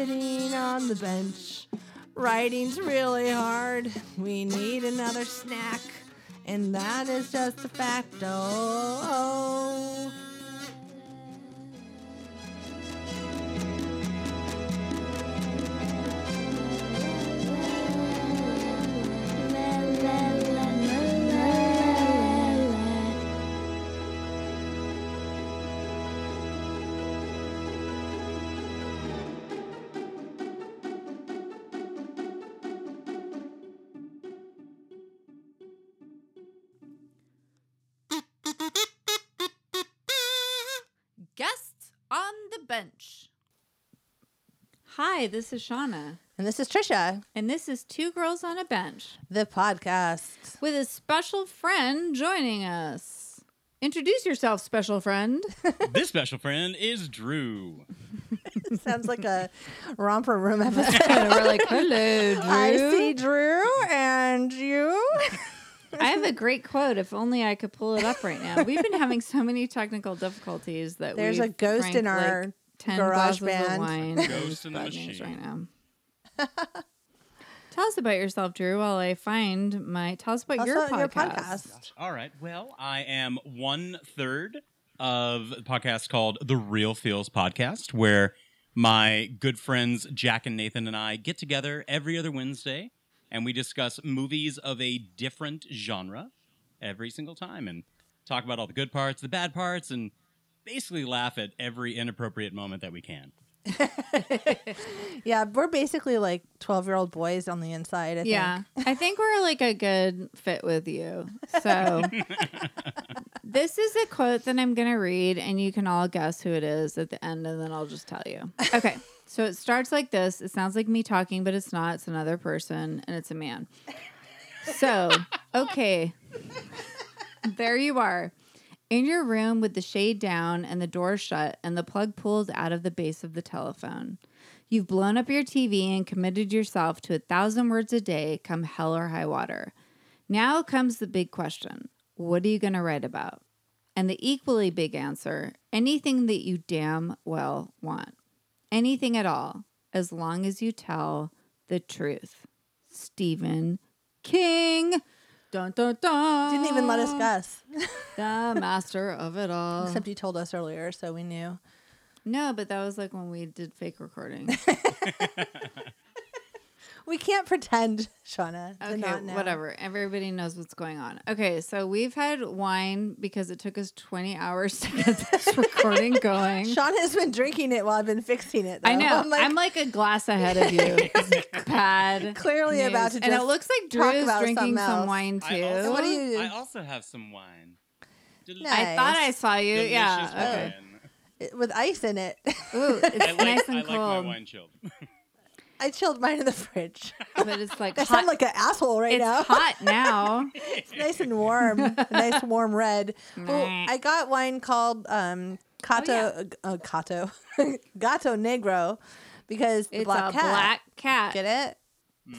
Sitting on the bench. Writing's really hard. We need another snack. And that is just a fact. Oh. oh Hi, this is Shauna, And this is Trisha, and this is Two Girls on a Bench the podcast. with a special friend joining us. Introduce yourself, special friend. this special friend is Drew. Sounds like a romper room episode. and we're like, hello, Drew. I see Drew and you. I have a great quote. If only I could pull it up right now. We've been having so many technical difficulties that There's a ghost drank, in like, our ten garage glasses of band. wine. Ghost and just in the machine. right now. Tell us about yourself, Drew, while I find my. Tell us about Tell us your, about your podcast. podcast. All right. Well, I am one third of a podcast called The Real Feels Podcast, where my good friends Jack and Nathan and I get together every other Wednesday and we discuss movies of a different genre every single time and talk about all the good parts, the bad parts, and basically laugh at every inappropriate moment that we can. Yeah, we're basically like 12 year old boys on the inside. I Yeah, think. I think we're like a good fit with you. So, this is a quote that I'm going to read, and you can all guess who it is at the end, and then I'll just tell you. Okay. So it starts like this. It sounds like me talking, but it's not. It's another person, and it's a man. So, okay. There you are. In your room with the shade down and the door shut and the plug pulled out of the base of the telephone. You've blown up your TV and committed yourself to a thousand words a day, come hell or high water. Now comes the big question What are you going to write about? And the equally big answer anything that you damn well want. Anything at all, as long as you tell the truth. Stephen King. Dun, dun, dun. Didn't even let us guess. The master of it all. Except you told us earlier, so we knew. no, but that was like when we did fake recording. We can't pretend, Shauna, to Okay, not know. whatever. Everybody knows what's going on. Okay, so we've had wine because it took us 20 hours to get this recording going. Shauna's been drinking it while I've been fixing it. I though. know. I'm like, I'm like a glass ahead of you. This is bad. Clearly news. about to And it looks like talk Drew's about drinking some wine too. Also, What do you- I also have some wine. Del- No. I thought I saw you. delicious Yeah. Okay. wine. with ice in it. Ooh, it's I like, nice I and like my cold. wine chilled. I chilled mine in the fridge. but it's like I hot. sound like an asshole right now. it's now. hot now. It's nice and warm. a nice warm red. Well, I got wine called um Cato Oh, uh, Cato Gato Negro because the It's black a cat. black cat. Get it?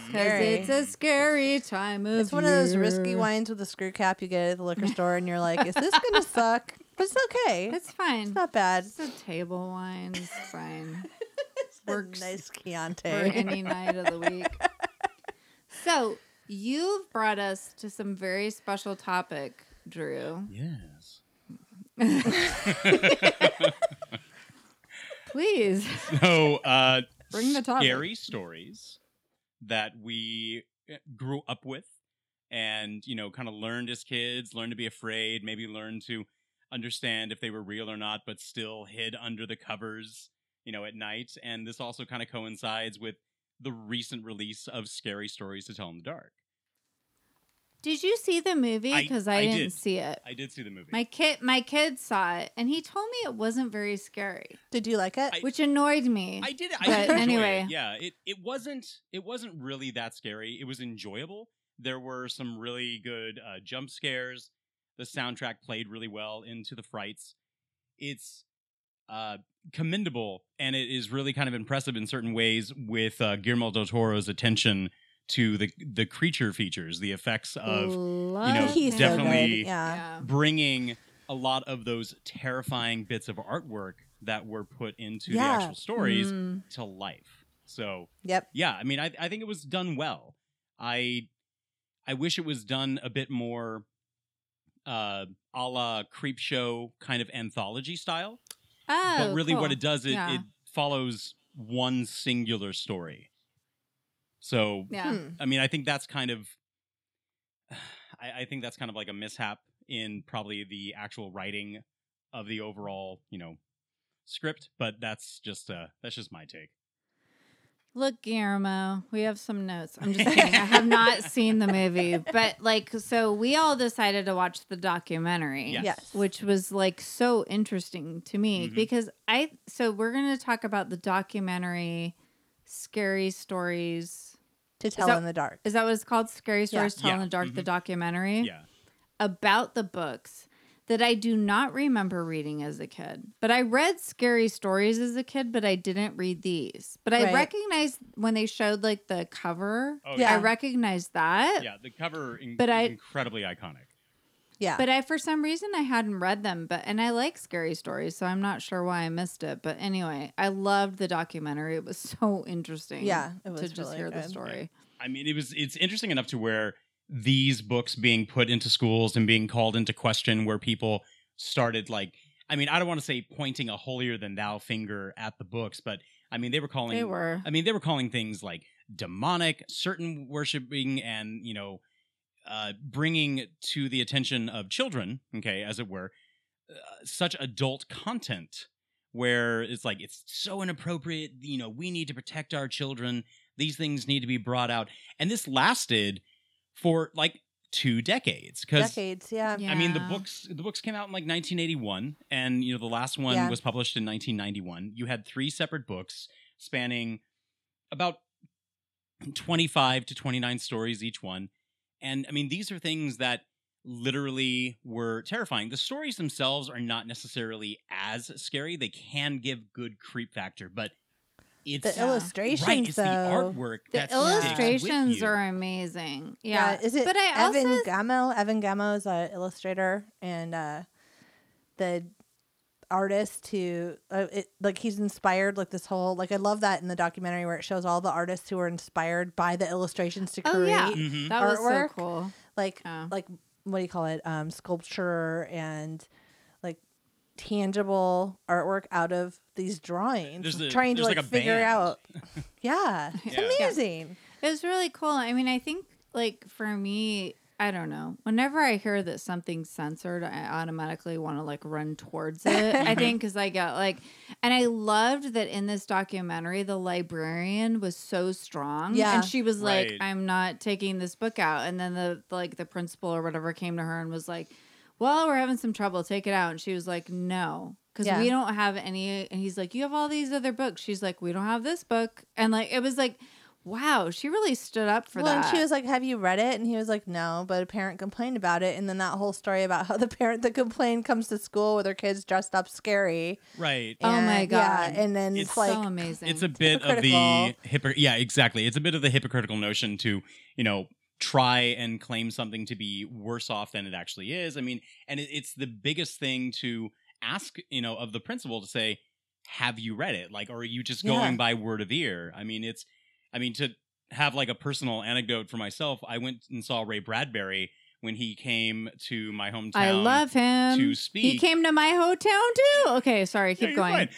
Because it's a scary time of It's one of those risky wines with a screw cap you get at the liquor store, and you're like, "Is this gonna suck?" But it's okay. It's fine. It's not bad. It's a table wine. It's fine. A works nice for any night of the week. So you've brought us to some very special topic, Drew. Yes. Please. So, uh, Bring the topic. scary stories that we uh, grew up with and, you know, kind of learned as kids, learned to be afraid, maybe learned to understand if they were real or not, but still hid under the covers, you know, at night. And this also kind of coincides with the recent release of Scary Stories to Tell in the Dark. Did you see the movie? Because I, I didn't did. see it. I did see the movie. My kid, my kid saw it, and he told me it wasn't very scary, Did you like it? I- which annoyed me. I did. I But did anyway. it. yeah. It it wasn't it wasn't really that scary. It was enjoyable. There were some really good uh, jump scares. The soundtrack played really well into the frights. It's uh, commendable, and it is really kind of impressive in certain ways with uh, Guillermo del Toro's attention to the the creature features, the effects of Love know, He's him. so definitely- Yeah. Yeah. bringing a lot of those terrifying bits of artwork that were put into Yeah. the actual stories Mm. to life. So Yep. yeah, I mean, I, I think it was done well. I I wish it was done a bit more uh, a la Creepshow kind of anthology style. Oh, but really, what it does, it, Yeah. it follows one singular story. So Yeah. Hmm. I mean, I think that's kind of, I, I think that's kind of like a mishap in probably the actual writing of the overall, you know, script. But that's just uh that's just my take. Look, Guillermo, we have some notes. I'm just kidding. I have not seen the movie, but like, so we all decided to watch the documentary. Yes. Yes. Which was like so interesting to me Mhm. because I, so we're going to talk about the documentary Scary Stories. To tell that- in the dark. Is that what it's called? Scary Stories Tell in the Dark, the Mhm. documentary Yeah. about the books that I do not remember reading as a kid. But I read scary stories as a kid, but I didn't read these. But I Right. recognized when they showed like the cover, Oh, Yeah. I recognized that. Yeah, the cover in- But I- incredibly iconic. Yeah. But I, for some reason, I hadn't read them. But and I like scary stories, so I'm not sure why I missed it. But anyway, I loved the documentary. It was so interesting. Yeah, it to was just really hear the good. story. I mean, it was it's interesting enough to where these books being put into schools and being called into question, where people started like, I mean, I don't want to say pointing a holier than thou finger at the books, but I mean, they were calling They were. I mean, they were calling things like demonic, certain worshiping, and you know, uh, bringing to the attention of children, okay, as it were, uh, such adult content where it's like it's so inappropriate. You know, we need to protect our children. These things need to be brought out, and this lasted for like two decades because Decades. Yeah. Yeah. I mean, the books the books came out in like 1981, and you know the last one Yeah. was published in 1991. You had three separate books spanning about 25 to 29 stories each one, and I mean these are things that literally were terrifying. The stories themselves are not necessarily as scary. They can give good creep factor, but it's The Yeah. illustrations, right. It's the though. artwork. The that sticks illustrations are amazing. Yeah. Is it But I Evan also Gamo? Stephen Gammell is an illustrator and uh, the artist who uh, it, like he's inspired like this whole like I love that in the documentary where it shows all the artists who were inspired by the illustrations to Oh, create yeah. Mhm. that was so artwork. cool. like Yeah. like what do you call it um sculpture and like tangible artwork out of these drawings There's a- trying to like, like a figure band. out yeah it's Yeah. amazing It was really cool. I mean, I think like for me, I don't know. Whenever I hear that something's censored, I automatically want to like run towards it. I think because I got like, and I loved that in this documentary, the librarian was so strong. Yeah. and she was like, Right. "I'm not taking this book out." And then the like the principal or whatever came to her and was like, "Well, we're having some trouble. Take it out." And she was like, "No." Because Yeah. we don't have any, and he's like, "You have all these other books." She's like, "We don't have this book," and like it was like, wow, she really stood up for well, that. and she was like, "Have you read it?" And he was like, "No," but a parent complained about it, and then that whole story about how the parent that complained comes to school with her kids dressed up scary. right. Oh my God. Yeah, and then It's it's, like, so amazing. it's a bit of the hypocritical. hypocr- yeah exactly it's a bit of the hypocritical notion to you know try and claim something to be worse off than it actually is i mean and it, it's the biggest thing to ask you know of the principal to say have you read it like or are you just Yeah. going by word of ear i mean it's i mean to have like a personal anecdote for myself i went and saw ray bradbury when he came to my hometown I love him. to speak. He came to my hometown too. Okay, sorry, keep you're going.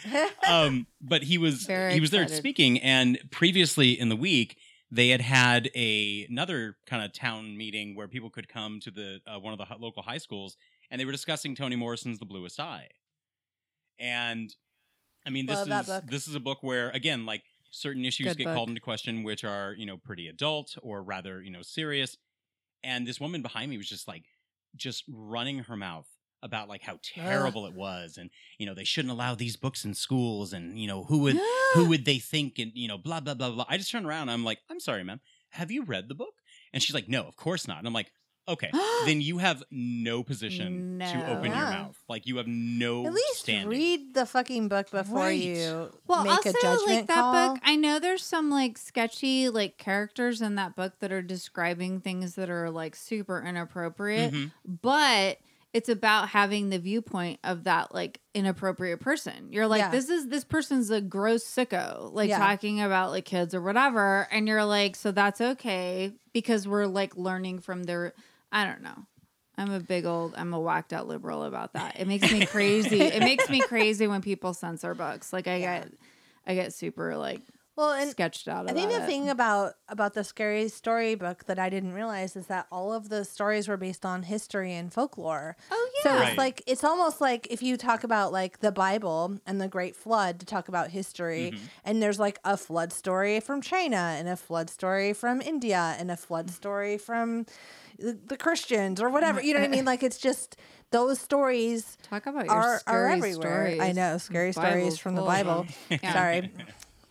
um, but he was Very he was there speaking, and previously in the week they had had a another kind of town meeting where people could come to the uh, one of the local high schools, and they were discussing Toni Morrison's *The Bluest Eye*. And I mean, this Love is this is a book where again, like certain issues Good get book. called into question, which are you know pretty adult or rather you know serious. And this woman behind me was just like, just running her mouth about like how terrible it was, and you know they shouldn't allow these books in schools, and you know who would who would they think, and you know blah blah blah blah. I just turn around, and I'm like, I'm sorry, ma'am, have you read the book? And she's like, No, of course not. And I'm like, Okay, then you have no position to No. open your mouth. Like you have no At least standing. read the fucking book before Right. you Well, make also a judgment like that call. book. I know there's some like sketchy like characters in that book that are describing things that are like super inappropriate, Mhm. but it's about having the viewpoint of that like inappropriate person. You're like, Yeah. this is this person's a gross sicko, like Yeah. talking about like kids or whatever, and you're like, so that's okay because we're like learning from their. I don't know. I'm a big old, I'm a whacked out liberal about that. It makes me crazy. it makes me crazy when people censor books. Like I Yeah. get, I get super like Well, and sketched out. I think the it. thing about about the scary storybook that I didn't realize is that all of the stories were based on history and folklore. Oh So yeah. Right. it's like it's almost like if you talk about like the Bible and the Great Flood to talk about history, Mm-hmm. and there's like a flood story from China and a flood story from India and a flood story from the, the Christians or whatever. You know what I mean? Like it's just those stories Talk about your are, scary are everywhere. stories. I know scary stories from the Bible. Yeah. Sorry.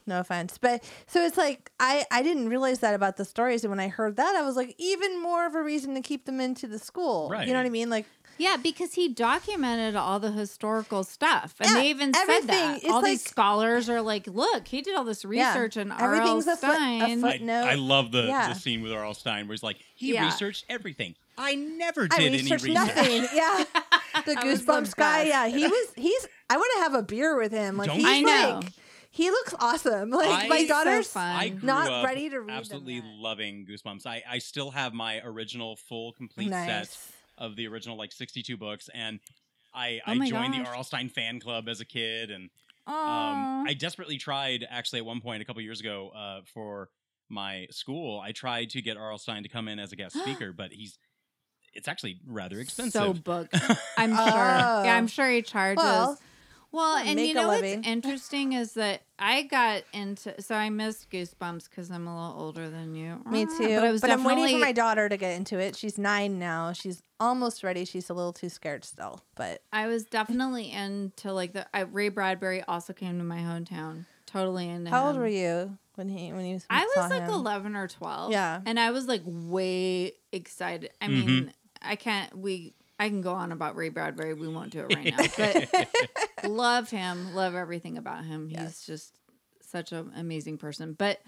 No offense. But so it's like I I didn't realize that about the stories and when I heard that I was like even more of a reason to keep them into the school. right. You know what I mean? Like Yeah, because he documented all the historical stuff, and Yeah, they even said that. It's all these scholars are like, "Look, he did all this Yeah, research and everything's R.L. a foot- a Stine." foot- I, Footnote. I love the, Yeah. the scene with R.L. Stine where he's like, he Yeah. researched everything. I never I did any research. nothing. Yeah. The I was the goosebumps guy. Yeah. He was he's I want to have a beer with him. Like Don't he's? I know. like he looks awesome. Like I- my He's so daughter's fun. I grew not up ready to read them absolutely yet. loving Goosebumps. I, I still have my original full complete set of the original like 62 books and I, Oh I joined the gosh. R.L. Stine fan club as a kid and Oh, um, I desperately tried actually at one point a couple years ago uh, for my school. I tried to get R.L. Stine to come in as a guest speaker, but he's it's actually rather expensive. so booked. I'm sure. Oh. Yeah, I'm sure he charges. Well, Well, Well, and make you know what's interesting is that I got into so I missed Goosebumps because I'm a little older than you. Me too. But I was I'm waiting definitely for my daughter to get into it. She's nine now. She's almost ready. She's a little too scared still. But I was definitely into like the I, Ray Bradbury also came to my hometown. Totally into how old were you when he when he you I was like him? 11 or 12. Yeah. And I was like way excited. I Mhm. mean, I can't we I can go on about Ray Bradbury. We won't do it right now. But love him, love everything about him. He's Yes. just such an amazing person. But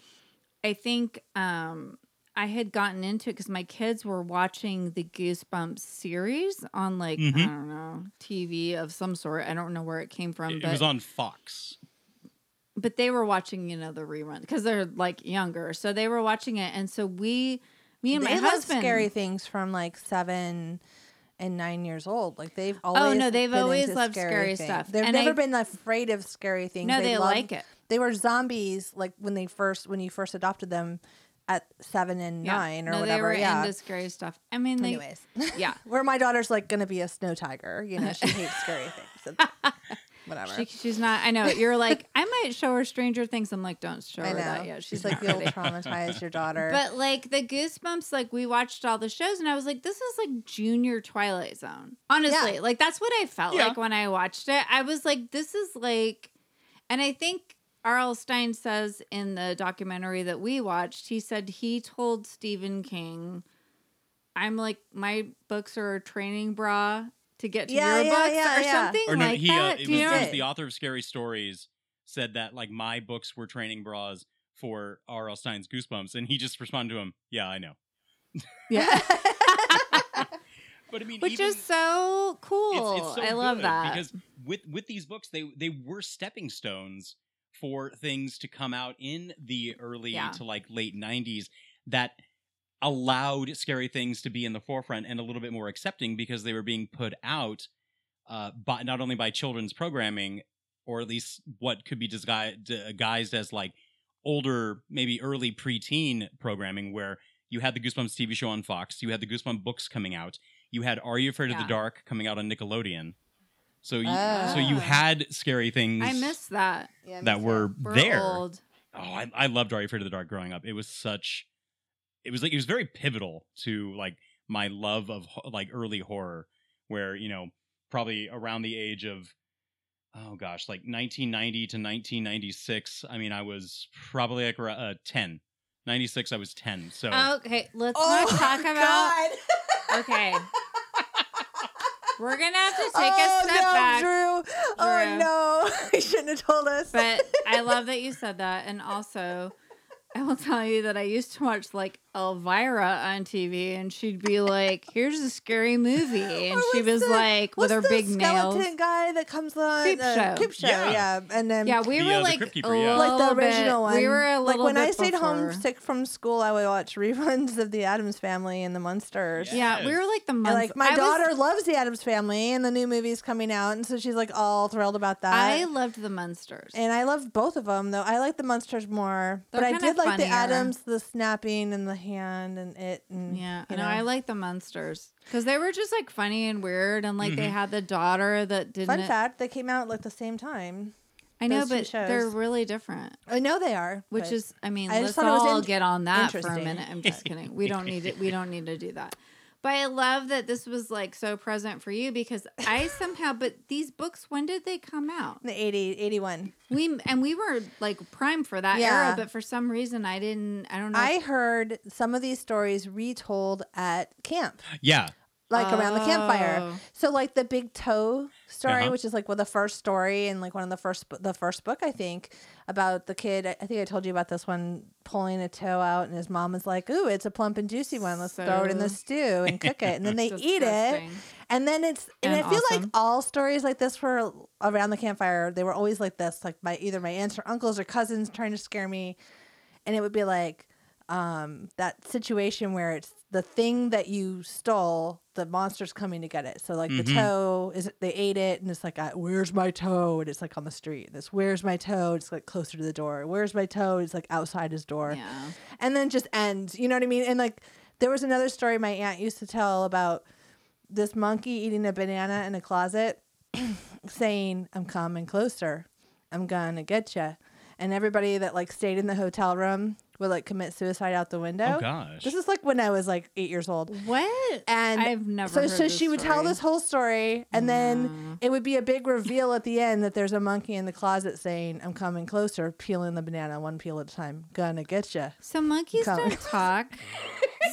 I think um I had gotten into it because my kids were watching the Goosebumps series on like I Mhm. don't know TV of some sort. I don't know where it came from, it, it was on Fox. but they were watching you know the rerun because they're like younger, so they were watching it, and so we, me and they my love husband, scary things from like seven and nine years old. Like they've always Oh, no, they've always loved scary things. stuff. They've And never I- been afraid of scary things. no, they, love- like it. They were zombies like when they first when you first adopted them at seven and Yeah. nine or no, whatever. they were yeah. into scary stuff. I mean, they, Anyways, yeah, where my daughter's like gonna be a snow tiger. You know, she hates scary things. So, whatever. she, she's not. I know you're like I might show her Stranger Things. I'm like, don't show I her know. that yet. She's She's like, not you'll traumatize your daughter. But like the Goosebumps, like we watched all the shows, and I was like, this is like junior Twilight Zone. Honestly, Yeah. like that's what I felt Yeah. like when I watched it. I was like, this is like, and I think R.L. Stine says in the documentary that we watched, he said he told Stephen King, I'm like, my books are a training bra to get to Yeah, your yeah, books yeah, or yeah. something Or no, like he uh, it was, you it was the author of Scary Stories said that like my books were training bras for R.L. Stine's Goosebumps, and he just responded to him, "Yeah, I know." yeah. But I mean, Which even, is so cool. it's, it's so I love that. because with with these books, they they were stepping stones for things to come out in the early Yeah. to like late '90s that allowed scary things to be in the forefront and a little bit more accepting because they were being put out uh, by not only by children's programming or at least what could be disguised, disguised as like older, maybe early preteen programming where you had the Goosebumps TV show on Fox, you had the Goosebumps books coming out, you had Are You Afraid of the Dark coming out on Nickelodeon. So you, Ah. so you had scary things I miss that. Yeah, me that were We're there. old. Oh, I, I loved Are You Afraid of the Dark growing up. It was such, it was like it was very pivotal to like my love of like early horror, where you know probably around the age of oh gosh, like 1990 to 1996. I mean, I was probably like uh, 10. 96, I was 10. So Okay, let's Oh, not talk about. God. Okay, we're gonna have to take oh, a step no, back. Drew. Drew. Oh no, you shouldn't have told us. But I love that you said that, and also, I will tell you that I used to watch like Elvira on TV, and she'd be like, "Here's a scary movie," and she was the- like with her the big nails. skeleton guy that comes on Creep uh, show. Creep show, Yeah. yeah, and then Yeah, we The, were uh, like Crypt Keeper, yeah. like the little bit- original one. We were a like little when I stayed before. home sick from school, I would watch reruns of the Addams Family and the Munsters. Yeah. Yeah, we were like the And, like my I was- daughter loves the Addams Family, and the new movie's coming out, and so she's like all thrilled about that. I loved the Munsters. and I loved both of them, though. I like the Munsters more, but They're I kinda did like the. Addams, the snapping and the hand and it. And, yeah, you no, know. I like the Munsters because they were just like funny and weird, and like they mm-hmm. had the daughter that didn't. Fun fact: they came out like the same time. I know, those two but they're really different. I know they are, Which is, I mean, I let's just thought it was all in- get on that for a minute. I'm just kidding. We don't need it. We don't need to do that. But I love that this was like so present for you because I somehow. But these books, when did they come out? the 80, 81. We and we were like prime for that Yeah. era, but for some reason I didn't. I don't know. I heard some of these stories retold at camp, Yeah. like around the campfire. Oh. So, like the big toe story, Uh-huh. which is like well, the first story and like one of the first the first book I think about the kid. I think I told you about this one pulling a toe out, and his mom was like, "Ooh, it's a plump and juicy one. Let's throw it in the stew and cook it." And then they eat it, and then it's and, And I feel like all stories like this were around the campfire. They were always like this, like my either my aunts or uncles or cousins trying to scare me, and it would be like um that situation where it's the thing that you stole the monster's coming to get it. So like the Mhm. toe is they ate it and it's like where's my toe? And it's like on the street. This where's my toe? It's like closer to the door. Where's my toe? It's like outside his door. Yeah. and then just ends you know what i mean? And like there was another story my aunt used to tell about this monkey eating a banana in a closet saying i'm coming closer. I'm gonna get you and everybody that like stayed in the hotel room would like commit suicide out the window Oh gosh. this is like when i was like eight years old What? and I've never. so, heard so this she would tell this whole story and then it would be a big reveal at the end that there's a monkey in the closet saying i'm coming closer peeling the banana one peel at a time gonna get you So monkeys Come. don't talk.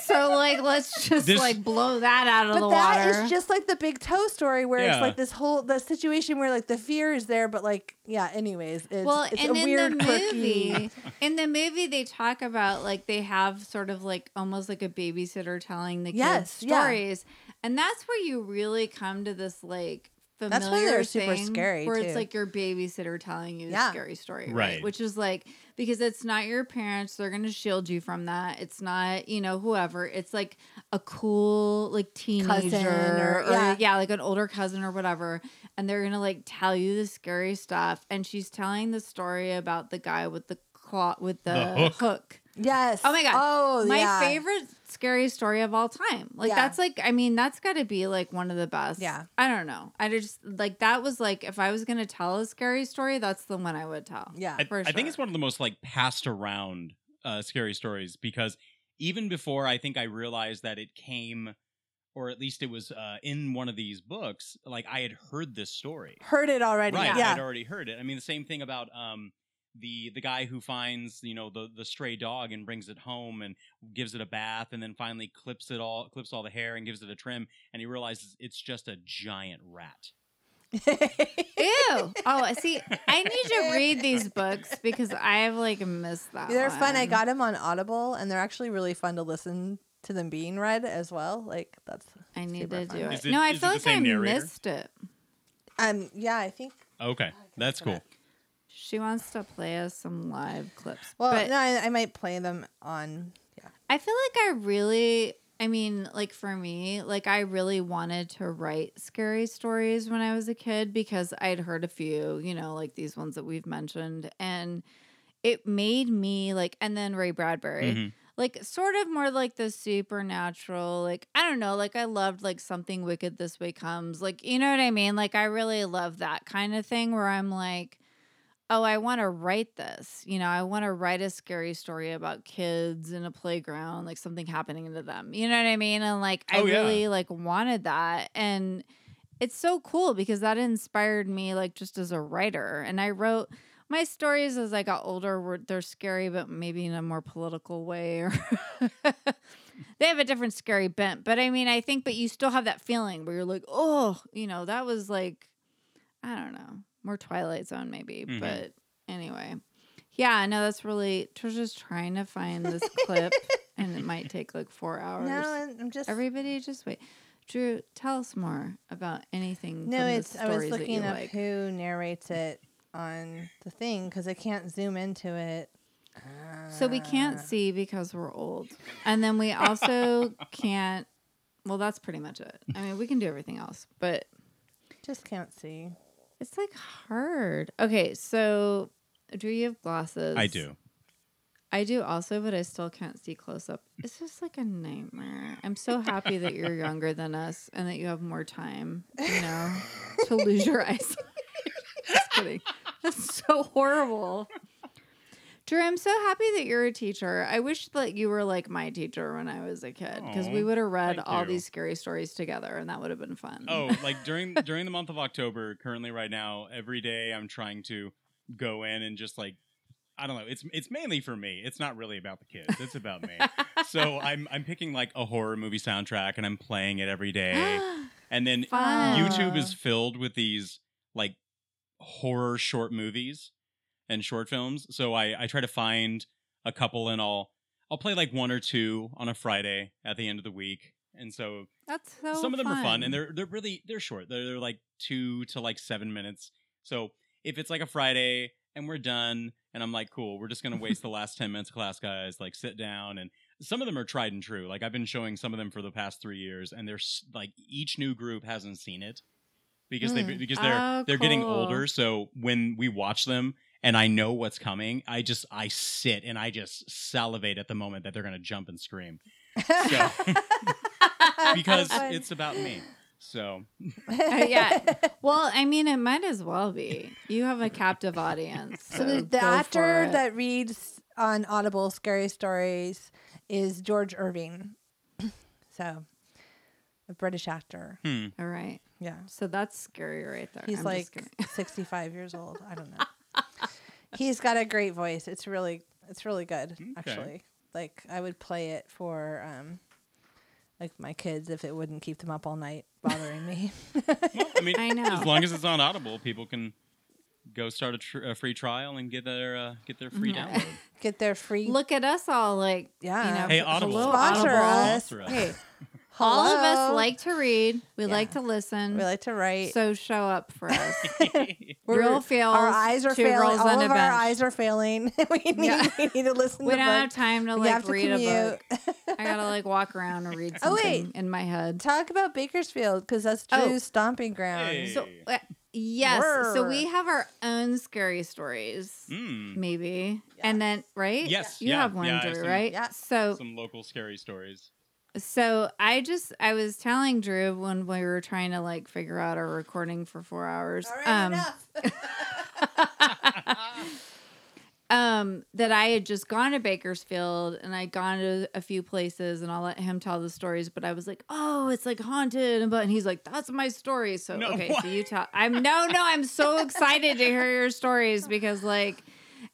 so like, let's just This- like blow that out of but the that is just like the big toe story where Yeah. it's like this whole the situation where like the fear is there but like yeah anyways it's, well, it's and a in weird the quirky movie, in the movie, they talk about like they have sort of like almost like a babysitter telling the kids Yes, yeah. stories, and that's where you really come to this like familiar That's why they're super scary, where too. it's like your babysitter telling you Yeah. a scary story, right? Right. Which is like because it's not your parents; they're going to shield you from that. It's not you know whoever. It's like a cool like teenager or- or, yeah. yeah, like an older cousin or whatever, and they're gonna like tell you the scary stuff. And she's telling the story about the guy with the claw with the, The hook. hook. yes Oh my god! oh my yeah. favorite scary story of all time. Like Yeah. that's like I mean that's got to be like one of the best. Yeah. I don't know. I just like that was like if I was gonna tell a scary story, that's the one I would tell. yeah I, for I think it's one of the most like passed around uh, scary stories because even before I think I realized that it came, or at least it was uh, in one of these books, like I had heard this story. heard it already Right, Yeah. I yeah had already heard it. I mean, the same thing about um, the the guy who finds you know the the stray dog and brings it home and gives it a bath and then finally clips it all clips all the hair and gives it a trim and he realizes it's just a giant rat. Ew. Oh, I see. I need to read these books because I've like missed that. they're fun i got them on audible and they're actually really fun to listen to them being read as well like that's I need to fun. do it. Is it- No, I feel like I narrator? missed it. um yeah i think Okay, that's cool. She wants to play us some live clips. well but no I, I might play them on yeah I feel like I really, I mean, like for me, like I really wanted to write scary stories when I was a kid because I'd heard a few, you know, like these ones that we've mentioned. And it made me like, and then Ray Bradbury. Mhm. Like sort of more like the supernatural, like I don't know, like I loved like something wicked this way comes. Like, you know what I mean? Like I really love that kind of thing where I'm like, oh, I want to write this. You know, I want to write a scary story about kids in a playground, like something happening to them. You know what I mean? And like, I Oh, yeah. really like wanted that. And it's so cool because that inspired me, like just as a writer. And I wrote my stories as I got older were they're scary, but maybe in a more political way or they have a different scary bent. But I mean, I think, but you still have that feeling where you're like, oh, you know, that was like, I don't know, more Twilight Zone maybe. Mhm. But anyway, yeah, no, that's really. Trisha's trying to find this clip, and it might take like four hours. No, I'm- I'm just. Everybody, just wait. Drew, tell us more about anything. no, from the it's. I was looking up like. who narrates it on the thing because I can't zoom into it. So we can't Ah. see because we're old. And then we also can't well that's pretty much it. I mean, we can do everything else, but Just can't see. It's like hard. Okay, so do you have glasses? I do. I do also, but I still can't see close up. It's just like a nightmare. I'm so happy that you're younger than us and that you have more time, you know, to lose your eyesight. just kidding. That's so horrible. Drew, I'm so happy that you're a teacher. I wish that you were like my teacher when I was a kid because we would have read thank all you. these scary stories together and that would have been fun. Oh, like during during the month of October, currently right now, every day I'm trying to go in and just like I don't know. It's it's mainly for me. It's not really about the kids. It's about me. so I'm I'm picking like a horror movie soundtrack and I'm playing it every day. And then Fun. YouTube is filled with these like horror short movies and short films. So I I try to find a couple and I'll I'll play like one or two on a Friday at the end of the week. And so That's so some of them are fun and they're they're really they're short. They're, they're like 2 to like 7 minutes. So if it's like a Friday and we're done and I'm like cool, we're just going to waste the last 10 minutes of class guys, like sit down and some of them are tried and true. Like I've been showing some of them for the past 3 years and there's like each new group hasn't seen it because they Mm. because they're Oh, they're getting older so when we watch them and I know what's coming, I just I sit and I just salivate at the moment that they're going to jump and scream. So because it's about me. So Uh, yeah. Well, I mean, it might as well be. You have a captive audience. So the, the go for actor it. that reads on Audible scary stories is George Irving. so a British actor. hmm. All right. Yeah. So that's scary right there. He's I'm like kidding. 65 years old. I don't know. He's got a great voice. It's really it's really good Okay. actually. Like I would play it for um like my kids if it wouldn't keep them up all night bothering me. Well, I mean, I know. as long as it's on Audible, people can go start a, tr- a free trial and get their uh, get their free Mhm. download. Get their free Look at us all like, Yeah. you know, Hey, Audible. sponsor Audible. us. Sponsor us. Hey. All of us like to read. We Yeah. like to listen. we like to write. so show up for us. We're- Real feels. our eyes are failing. All of our bench. eyes are failing. we need Yeah. we need to listen We to don't have time to like to read a book. I gotta like walk around and read Oh, wait. in my head. Talk about Bakersfield because that's Oh. Stomping ground. Hey. So uh, yes, so we have our own scary stories, Mm. maybe, and then right? Yes, you yeah, have one, yeah, Drew, some- right? Yeah. So Some local scary stories. So I just I was telling Drew when we were trying to like figure out our recording for four hours. Right, um, um, that I had just gone to Bakersfield and I'd gone to a few places and I'll let him tell the stories. But I was like, oh, it's like haunted, but and he's like, that's my story. So No, okay, what? so you tell. I'm no, no, I'm so excited to hear your stories because like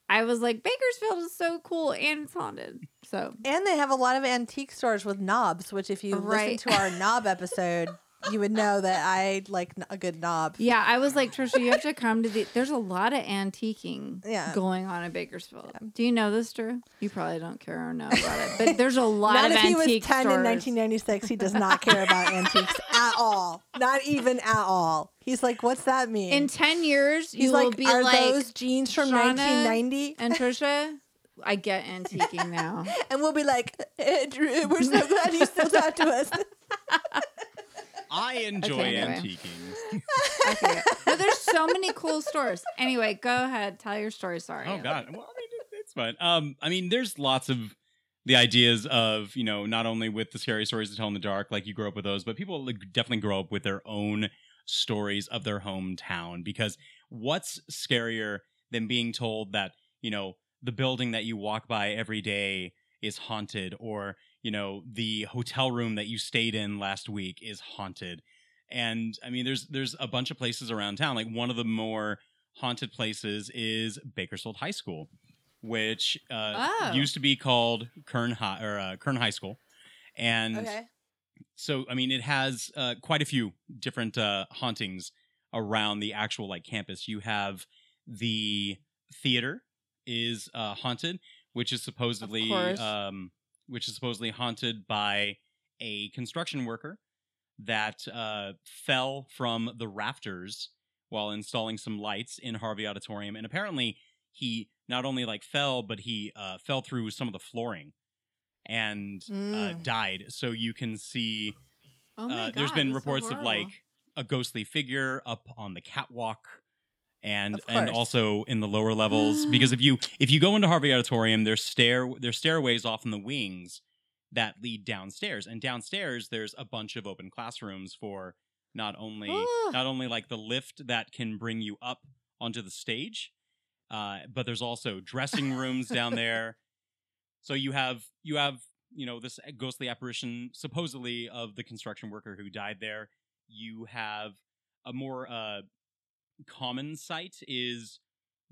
I was like, Bakersfield is so cool and it's haunted. So And they have a lot of antique stores with knobs, which if you Right. listen to our knob episode, you would know that I like a good knob. Yeah, I was like, Trisha, you have to come to the. There's a lot of antiquing Yeah. going on in Bakersfield. Do you know this, Drew? You probably don't care or know about it, but there's a lot Not of if he was 10 antique in 1996. He does not care about antiques at all. Not even at all. He's like, what's that mean? in ten years, He's you will like, be are like, those jeans from Shauna 1990? and Trisha. I get antiquing now. And we'll be like, eh, Drew, we're so glad you still talk to us. I enjoy Okay, anyway. antiquing. Okay, but there's so many cool stores. Anyway, go ahead, tell your story. Sorry. Oh God. Well, I mean, it- it's fine. Um, I mean, there's lots of the ideas of you know not only with the scary stories to tell in the dark, like you grow up with those, but people like, definitely grow up with their own stories of their hometown. Because what's scarier than being told that you know the building that you walk by every day is haunted, or you know the hotel room that you stayed in last week is haunted. And I mean, there's there's a bunch of places around town. Like one of the more haunted places is Bakersfield High School, which uh, Oh. used to be called Kern High or uh, Kern High School, and Okay. so I mean, it has uh, quite a few different uh, hauntings around the actual like campus. You have the theater is uh, haunted, which is supposedly um, which is supposedly haunted by a construction worker that uh, fell from the rafters while installing some lights in Harvey Auditorium, and apparently he not only like fell, but he uh, fell through some of the flooring and uh, Mm. died. So you can see Oh uh, there's God, been that's so reports of like a ghostly figure up on the catwalk and and also in the lower levels because if you if you go into Harvey Auditorium there's stair there's stairways off in the wings that lead downstairs. And downstairs there's a bunch of open classrooms for not only Ah. not only like the lift that can bring you up onto the stage uh, but there's also dressing rooms down there. So you have you have you know this ghostly apparition supposedly of the construction worker who died there. You have a more uh, common sight is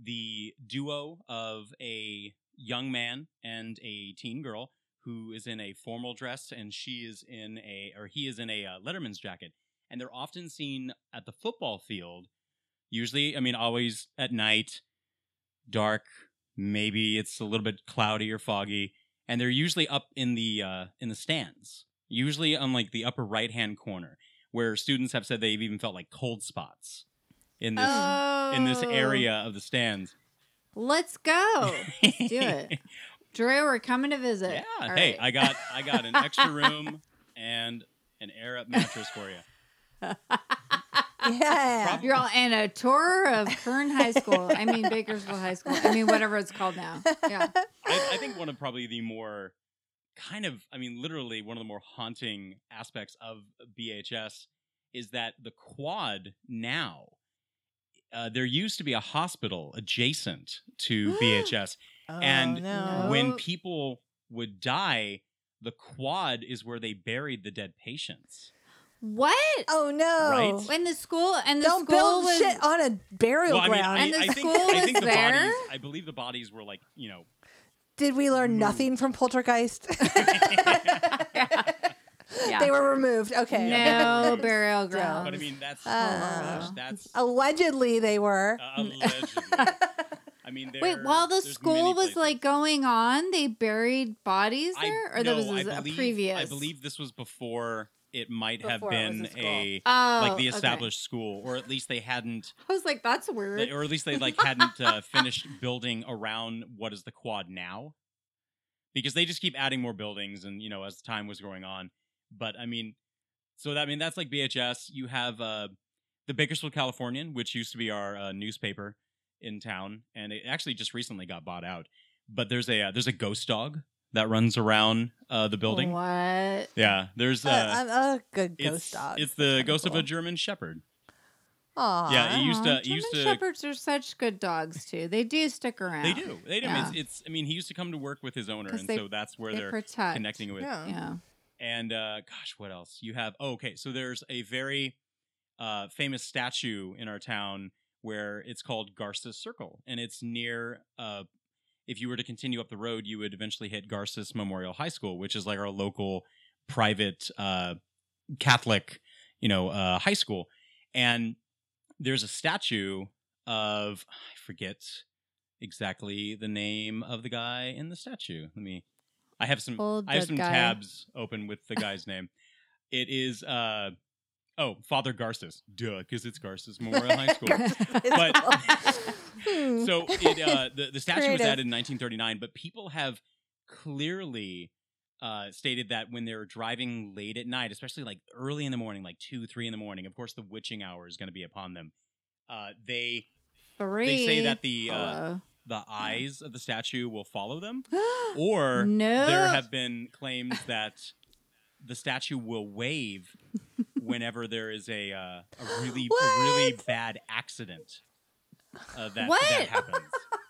the duo of a young man and a teen girl who is in a formal dress and she is in a or he is in a uh, letterman's jacket. And they're often seen at the football field usually i mean always at night dark maybe it's a little bit cloudy or foggy and they're usually up in the uh, in the stands usually on like the upper right hand corner where students have said they've even felt like cold spots in this in this Oh. area of the stands Let's go. do it. Drew, we're coming to visit. yeah All hey right. i got i got an extra room and an air up mattress for you Yeah. You're all in a tour of Kern High School. I mean Bakersville High School. I mean whatever it's called now. Yeah. I, I think one of probably the more kind of, I mean, literally one of the more haunting aspects of BHS is that the quad now, uh, there used to be a hospital adjacent to BHS. Oh, And no. When people would die, the quad is where they buried the dead patients. What? oh no. Right? When the school and the Don't school build was shit on a burial Well, I mean, ground. I, And the I think, school I think the there? bodies, I believe the bodies were like, you know, Did we learn Moved. nothing from Poltergeist? yeah. they were removed. Okay. no burial ground. but I mean, that's, Uh, gosh, that's Allegedly, they were. uh, allegedly. I mean, Wait, while the school was like going on, they buried bodies I- there, or no, that was I a believe, previous. I believe this was before it might have Before it was been a a, Oh, like the okay. established school, or at least they hadn't, I was like, that's weird. they- or at least they like hadn't uh, finished building around what is the quad now, because they just keep adding more buildings, and you know as time was going on. But I mean, so that I mean that's like BHS. You have uh, the Bakersfield Californian, which used to be our uh, newspaper in town, and it actually just recently got bought out. But there's a uh, there's a ghost dog that runs around uh, the building. What? Yeah, there's Uh, uh, a, a good it's ghost dog. it's the ghost of a German Shepherd. Aw. Yeah, it used to- Aw, it used German to- shepherds are such good dogs too. They do stick around. They do. They do. Yeah. It's, it's. I mean, he used to come to work with his owner, 'Cause and they- so that's where They they're protect. connecting with. Yeah. Yeah. And uh, gosh, what else? You have. Oh, okay, so there's a very uh, famous statue in our town where it's called Garces Circle, and it's near. Uh, if you were to continue up the road, you would eventually hit Garces Memorial High School, which is like our local private uh, Catholic, you know, uh, high school. And there's a statue of I forget exactly the name of the guy in the statue. Let me. I have some. Old I have some guy. tabs open with the guy's name. It is. uh Oh, Father Garces. Duh, because it's Garces Memorial High School. But- Hmm. so it uh the, the statue was added in 1939 but people have clearly uh stated that when they're driving late at night especially like early in the morning like 2 3 in the morning of course the witching hour is going to be upon them uh they Three. say that the, uh. The eyes of the statue will follow them or no. there have been claims that the statue will wave whenever there is a uh, a really a really bad accident uh, that What? that happens. The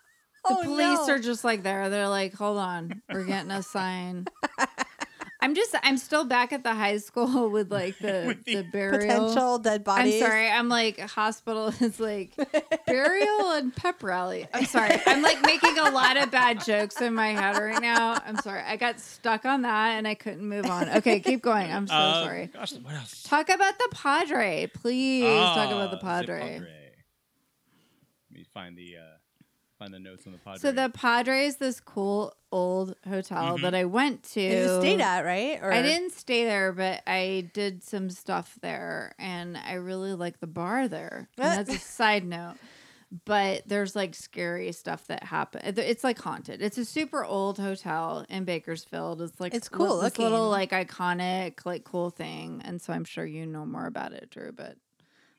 Oh, police no. are just like there. They're like, hold on, we're getting a sign. I'm just, I'm still back at the high school with like the With the, the burial. potential dead bodies. I'm sorry. I'm like hospital is like burial and pep rally. I'm sorry. I'm like making a lot of bad jokes in my head right now. I'm sorry. I got stuck on that and I couldn't move on. Okay, keep going. I'm so Uh, sorry. Gosh, what else? Talk about the Padre, please. talk about the Ah, Padre. Let me find the uh, find the notes on the Padre. So the Padres, this cool old hotel Mhm. that I went to. You stayed at right? Or I didn't stay there, but I did some stuff there, and I really like the bar there. And that's a side note. But there's like scary stuff that happened. It's like haunted. It's a super old hotel in Bakersfield. It's like It's cool This little like iconic, like cool thing. And so I'm sure you know more about it, Drew. But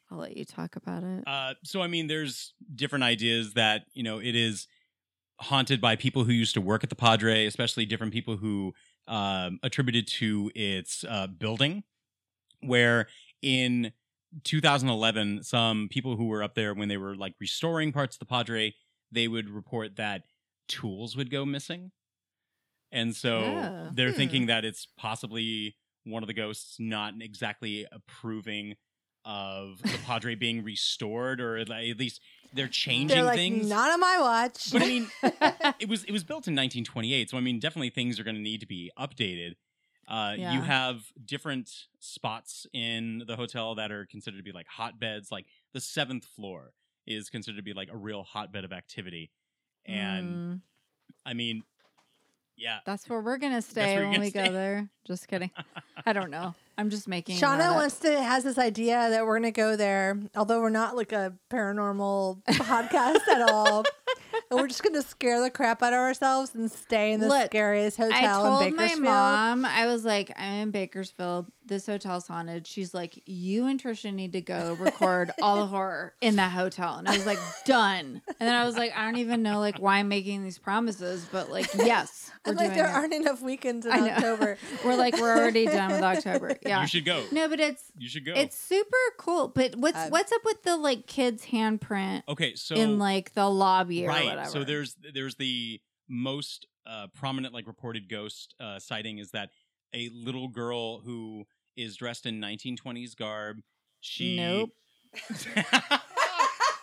I'll let you talk about it. Uh, so I mean, there's different ideas that you know it is haunted by people who used to work at the Padre, especially different people who um, attributed to its uh, building. Where in 2011, some people who were up there when they were like restoring parts of the Padre, they would report that tools would go missing, and so Oh. they're Hmm. thinking that it's possibly one of the ghosts not exactly approving of the Padre being restored, or at least they're changing They're like things. not on my watch. but I mean, it was it was built in 1928, so I mean, definitely things are going to need to be updated. Uh, Yeah. You have different spots in the hotel that are considered to be like hotbeds. Like the seventh floor is considered to be like a real hotbed of activity, and Mm, I mean, yeah, that's where we're gonna stay where you're when gonna we go there. Just kidding. I don't know. I'm just making. Shauna wants to has this idea that we're gonna go there, although we're not like a paranormal podcast at all. And we're just gonna scare the crap out of ourselves and stay in the Look, scariest I hotel told in my mom, I was like, I'm in Bakersfield. This hotel's haunted. She's like, you and Trisha need to go record all the horror in that hotel. And I was like, done. And then I was like, I don't even know like why I'm making these promises, but like, yes, we're I'm like doing there it. aren't enough weekends in October. We're like, we're already done with October. Yeah. you should go. No, but it's You should go. it's super cool. But what's Uh, what's up with the like kids handprint okay. So in like the lobby or right. whatever? So there's there's the most uh, prominent like reported ghost uh, sighting is that a little girl who is dressed in 1920s garb. She Nope.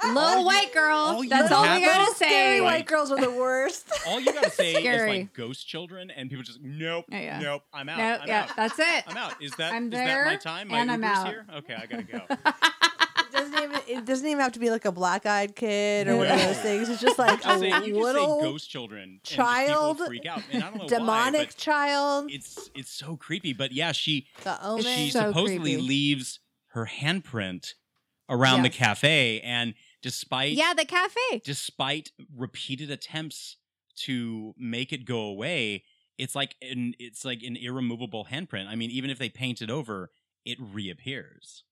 all little you- white girl. all you That's all have we gotta Little scary say. Right. white girls are the worst. all you gotta say is Scary. like ghost children, and people just nope, Oh, yeah. nope. I'm out. No, I'm yeah, out. that's it. I'm out. Is that I'm is that my time? My and I'm Uber's out. here. Okay, I gotta go. It doesn't even it doesn't even have to be like a black eyed kid or one of those things. It's just like Just a say, you just say little ghost children, child, people freak out. And I don't know demonic why, child. it's it's so creepy. But yeah, she The omen. she so supposedly creepy. leaves her handprint around the cafe, and despite Yeah, the cafe. despite repeated attempts to make it go away, it's like an it's like an irremovable handprint. I mean, even if they paint it over, it reappears.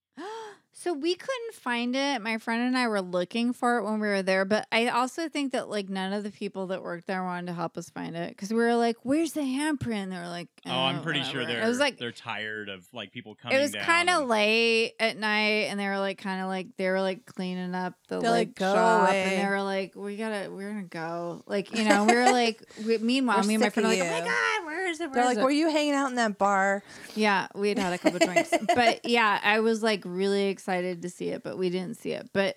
So we couldn't find it. My friend and I were looking for it when we were there, but I also think that like none of the people that worked there wanted to help us find it because we were like, "Where's the handprint?" And they were like, Oh, I'm "Oh, pretty sure they're It was like they're tired of like people coming. it was kind of late at night, and they were like kind of like they were like cleaning up the They're like, like, "Go shop, away." and they were like, "We gotta, we're gonna go." Like you know, we were like, we, meanwhile, We're me and my friend of were like, "Oh my god, where is it? Where They're is like, it?" were you hanging out in that bar? Yeah, we had had a couple drinks. But yeah, I was like really excited to see it, but we didn't see it. But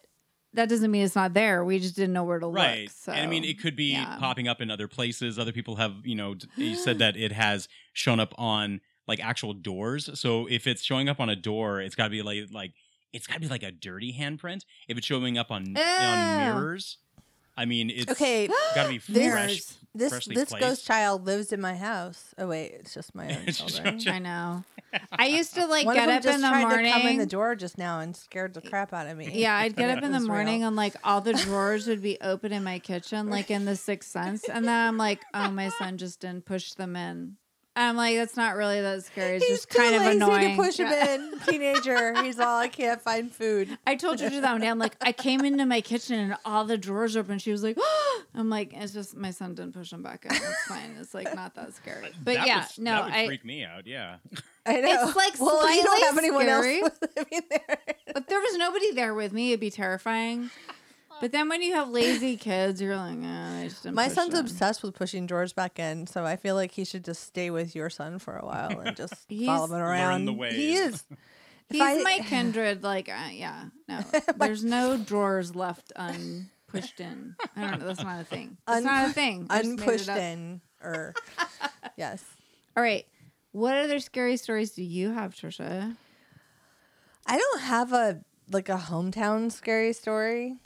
that doesn't mean it's not there. We just didn't know where to right. look. So and I mean, it could be yeah. popping up in other places. Other people have, you know, you said that it has shown up on like actual doors. So if it's showing up on a door, it's got to be like like it's got to be like a dirty handprint. If it's showing up on on mirrors, I mean, it's Okay, got to be This- fresh. this freshly this placed. ghost child lives in my house. Oh wait, it's just my own children. I know. I used to like One get of them up just in the tried morning. to come in the door just now and scared the crap out of me. Yeah, I'd get up in the was real. morning and like all the drawers would be open in my kitchen, like in the Sixth Sense, and then I'm like, oh, my son just didn't push them in. I'm like, that's not really that scary. It's He's just too kind of lazy annoying. to push him Yeah. in. Teenager, he's all I can't find food. I told Trisha that one day. I'm like, I came into my kitchen and all the drawers are open. She was like, I'm like, it's just my son didn't push him back in. It's fine. It's like not that scary. But That yeah, would- no, that would I. freak me out. Yeah. I know. It's, like, well, you don't have anyone scary. else living there. If there was nobody there with me, it'd be terrifying. But then when you have lazy kids, you're like, oh, they just didn't My push son's them." obsessed with pushing drawers back in, so I feel like he should just stay with your son for a while and just He's- follow him around. the He is. He's I- my kindred. Like, uh, yeah, no, there's no drawers left unpushed in. I don't know. That's not a thing. That's not a thing. I just made it Unpushed in, or yes. All right. What other scary stories do you have, Trisha? I don't have a like a hometown scary story.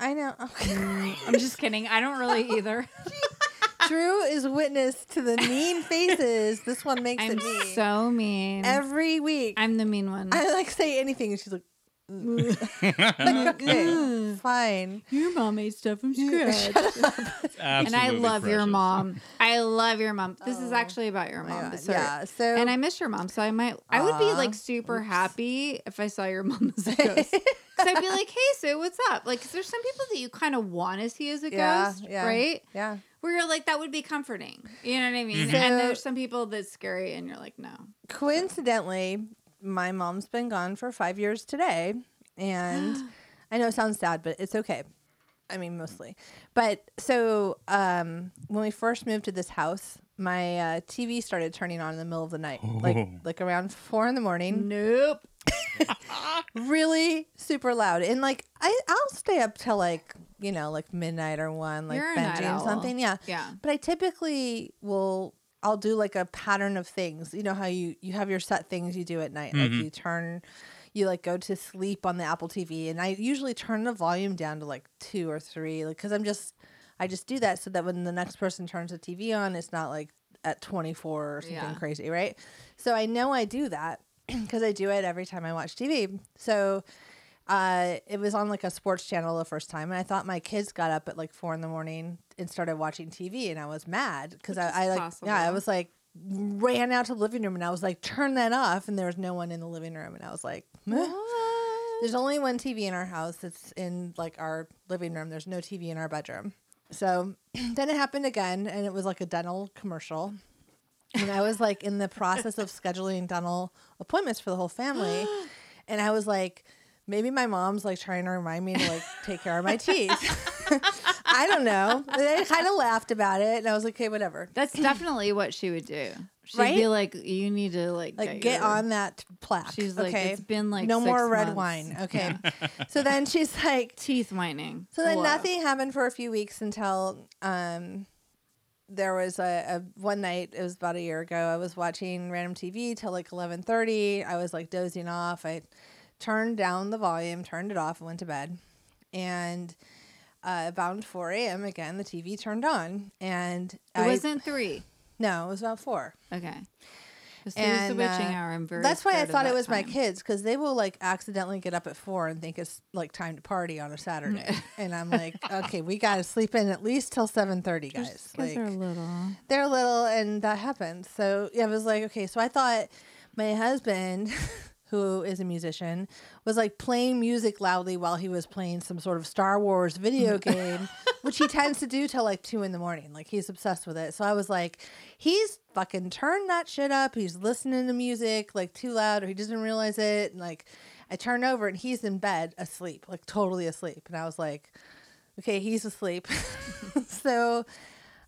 I know. I'm just kidding. I don't really either. Drew is witness to the mean faces this one makes I'm at me so mean. every week. I'm the mean one. I like say anything, and she's like, "Mm." Okay, fine. Your mom made stuff from scratch. and I Absolutely love your mom. I love your mom. This is Oh. actually about your mom. God. Yeah. So And I miss your mom, so I might. I would be like super happy if I saw your mom as a ghost. Because I'd be like, "Hey, Sue, what's up?" Like, 'cause there's some people that you kind of want to see as a Yeah, ghost, yeah. right? yeah. Where you're like, that would be comforting. You know what I mean? Mhm. And there's some people that's scary, and you're like, no. Coincidentally, my mom's been gone for five years today, and I know it sounds sad, but it's okay. I mean, mostly. But so um, when we first moved to this house, my uh, TV started turning on in the middle of the night, like like around four in the morning. Nope. really super loud and like I, i'll stay up till like you know like midnight or one like You're a night binging owl. something yeah Yeah. but i typically will i'll do like a pattern of things you know how you you have your set things you do at night like Mhm. you turn you like go to sleep on the apple tv and i usually turn the volume down to like two or three like because i'm just i just do that so that when the next person turns the tv on it's not like at 24 or something Yeah. crazy right so i know i do that because I do it every time I watch TV. So uh, it was on like a sports channel the first time, and I thought my kids got up at like four in the morning and started watching TV, and I was mad because I, I like yeah, I was like ran out to the living room and I was like turn that off, and there was no one in the living room, and I was like. There's only one TV in our house. It's in like our living room. There's no TV in our bedroom. So then it happened again, and it was like a dental commercial. And I was like in the process of scheduling dental appointments for the whole family. And I was like, maybe my mom's like trying to remind me to like take care of my teeth. I don't know. They kind of laughed about it. And I was like, okay, whatever. That's definitely what she would do. She'd Right? be like, you need to like Like, get your- on that plaque. She's like, okay. it's been like no six more red months." wine. Okay. so then she's like, Teeth whining. So then Hello. nothing happened for a few weeks until um there was a, a one night it was about a year ago i was watching random tv till like 11.30 i was like dozing off i turned down the volume turned it off and went to bed and uh, about 4 a.m again the tv turned on and It I, wasn't three. no it was about 4 Okay. There's the witching uh, hour. I'm very. that's why i thought it was my kids because they will like accidentally get up at 4 and think it's like time to party on a saturday and i'm like okay we gotta sleep in at least till 7.30 guys Just 'cause like, they're little. they're little and that happens. So yeah, I was like, okay, so I thought my husband, who is a musician, was like playing music loudly while he was playing some sort of Star Wars video mm-hmm. game, which he tends to do till like two in the morning. Like he's obsessed with it. So I was like, he's fucking turned that shit up. He's listening to music like too loud or he doesn't realize it. And like I turn over and he's in bed asleep, like totally asleep. And I was like, okay, he's asleep. so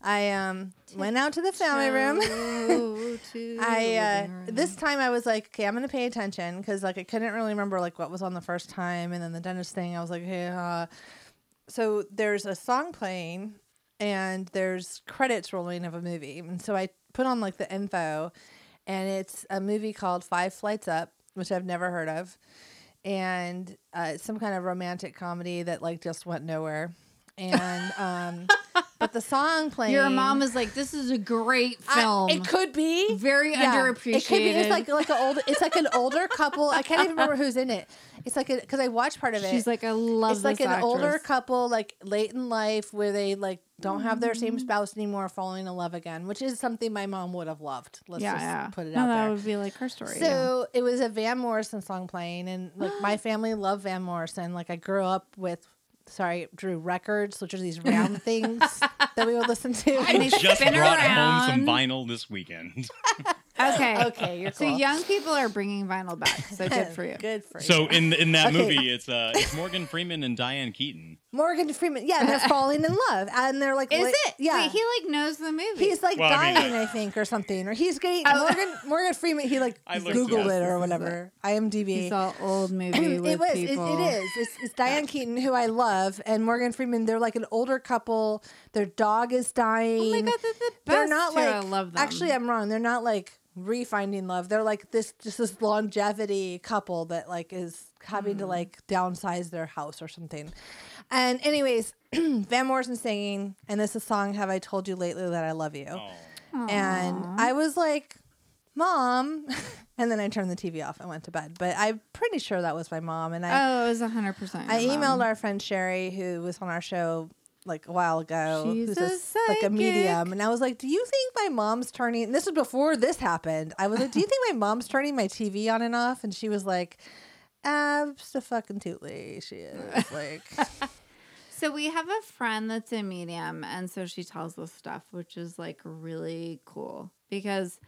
I um went out to the family room. I uh, this time I was like, okay, I'm gonna pay attention because like I couldn't really remember like what was on the first time, and then the dentist thing. I was like, hey, uh. so there's a song playing, and there's credits rolling of a movie, and so I put on like the info, and it's a movie called Five Flights Up, which I've never heard of, and uh, it's some kind of romantic comedy that like just went nowhere, and um, but the song playing, Your mom is like, this is a great I- film. it could be Very yeah, underappreciated. It could be. It's like like an old. It's like an older couple. I can't even remember who's in it. It's like because I watched part of it. She's like, I love it's like an older couple, like late in life, where they like don't have their Mm-hmm. same spouse anymore, falling in love again, which is something my mom would have loved. Let's yeah, just yeah. put it no, out that there. That would be like her story. yeah. So it was a Van Morrison song playing, and like my family loved Van Morrison. Like I grew up with, sorry, Drew records, which are these round things that we would listen to. And they Just spin brought home some vinyl this weekend. Okay. okay, you're So young people are bringing vinyl back. So good for you. Good for you. so in in that Okay. movie, it's uh it's Morgan Freeman and Diane Keaton. Morgan Freeman. Yeah, they're falling in love, and they're like, Is li- it? Yeah, Wait, he like knows the movie. he's like Well, I dying, mean- I, think, or something, or he's getting Oh. Morgan Morgan Freeman. He like Googled it it or whatever. IMDb. He's all old movie with it was. It, it is. It's, it's Diane Keaton, who I love, and Morgan Freeman. They're like an older couple. Their dog is dying. Oh my god, they're the best. they're not too. like. I love them. Actually, I'm wrong. They're not like refinding love. They're like this, just this longevity couple that like is having Hmm. to like downsize their house or something. And anyways, Van Morrison singing, and this is a song "Have I Told You Lately That I Love You?" Oh. And I was like, "Mom," and then I turned the TV off and went to bed. But I'm pretty sure that was my mom. And I, Oh, it was hundred percent. I emailed our friend Sherry, who was on our show like a while ago, She's who's a s- like a medium, and I was like, "Do you think my mom's turning?" And this was before this happened. I was like, "Do you think my mom's turning my TV on and off?" And she was like, "Absolutely, she is." Like, So we have a friend that's a medium, and so she tells us stuff, which is like really cool because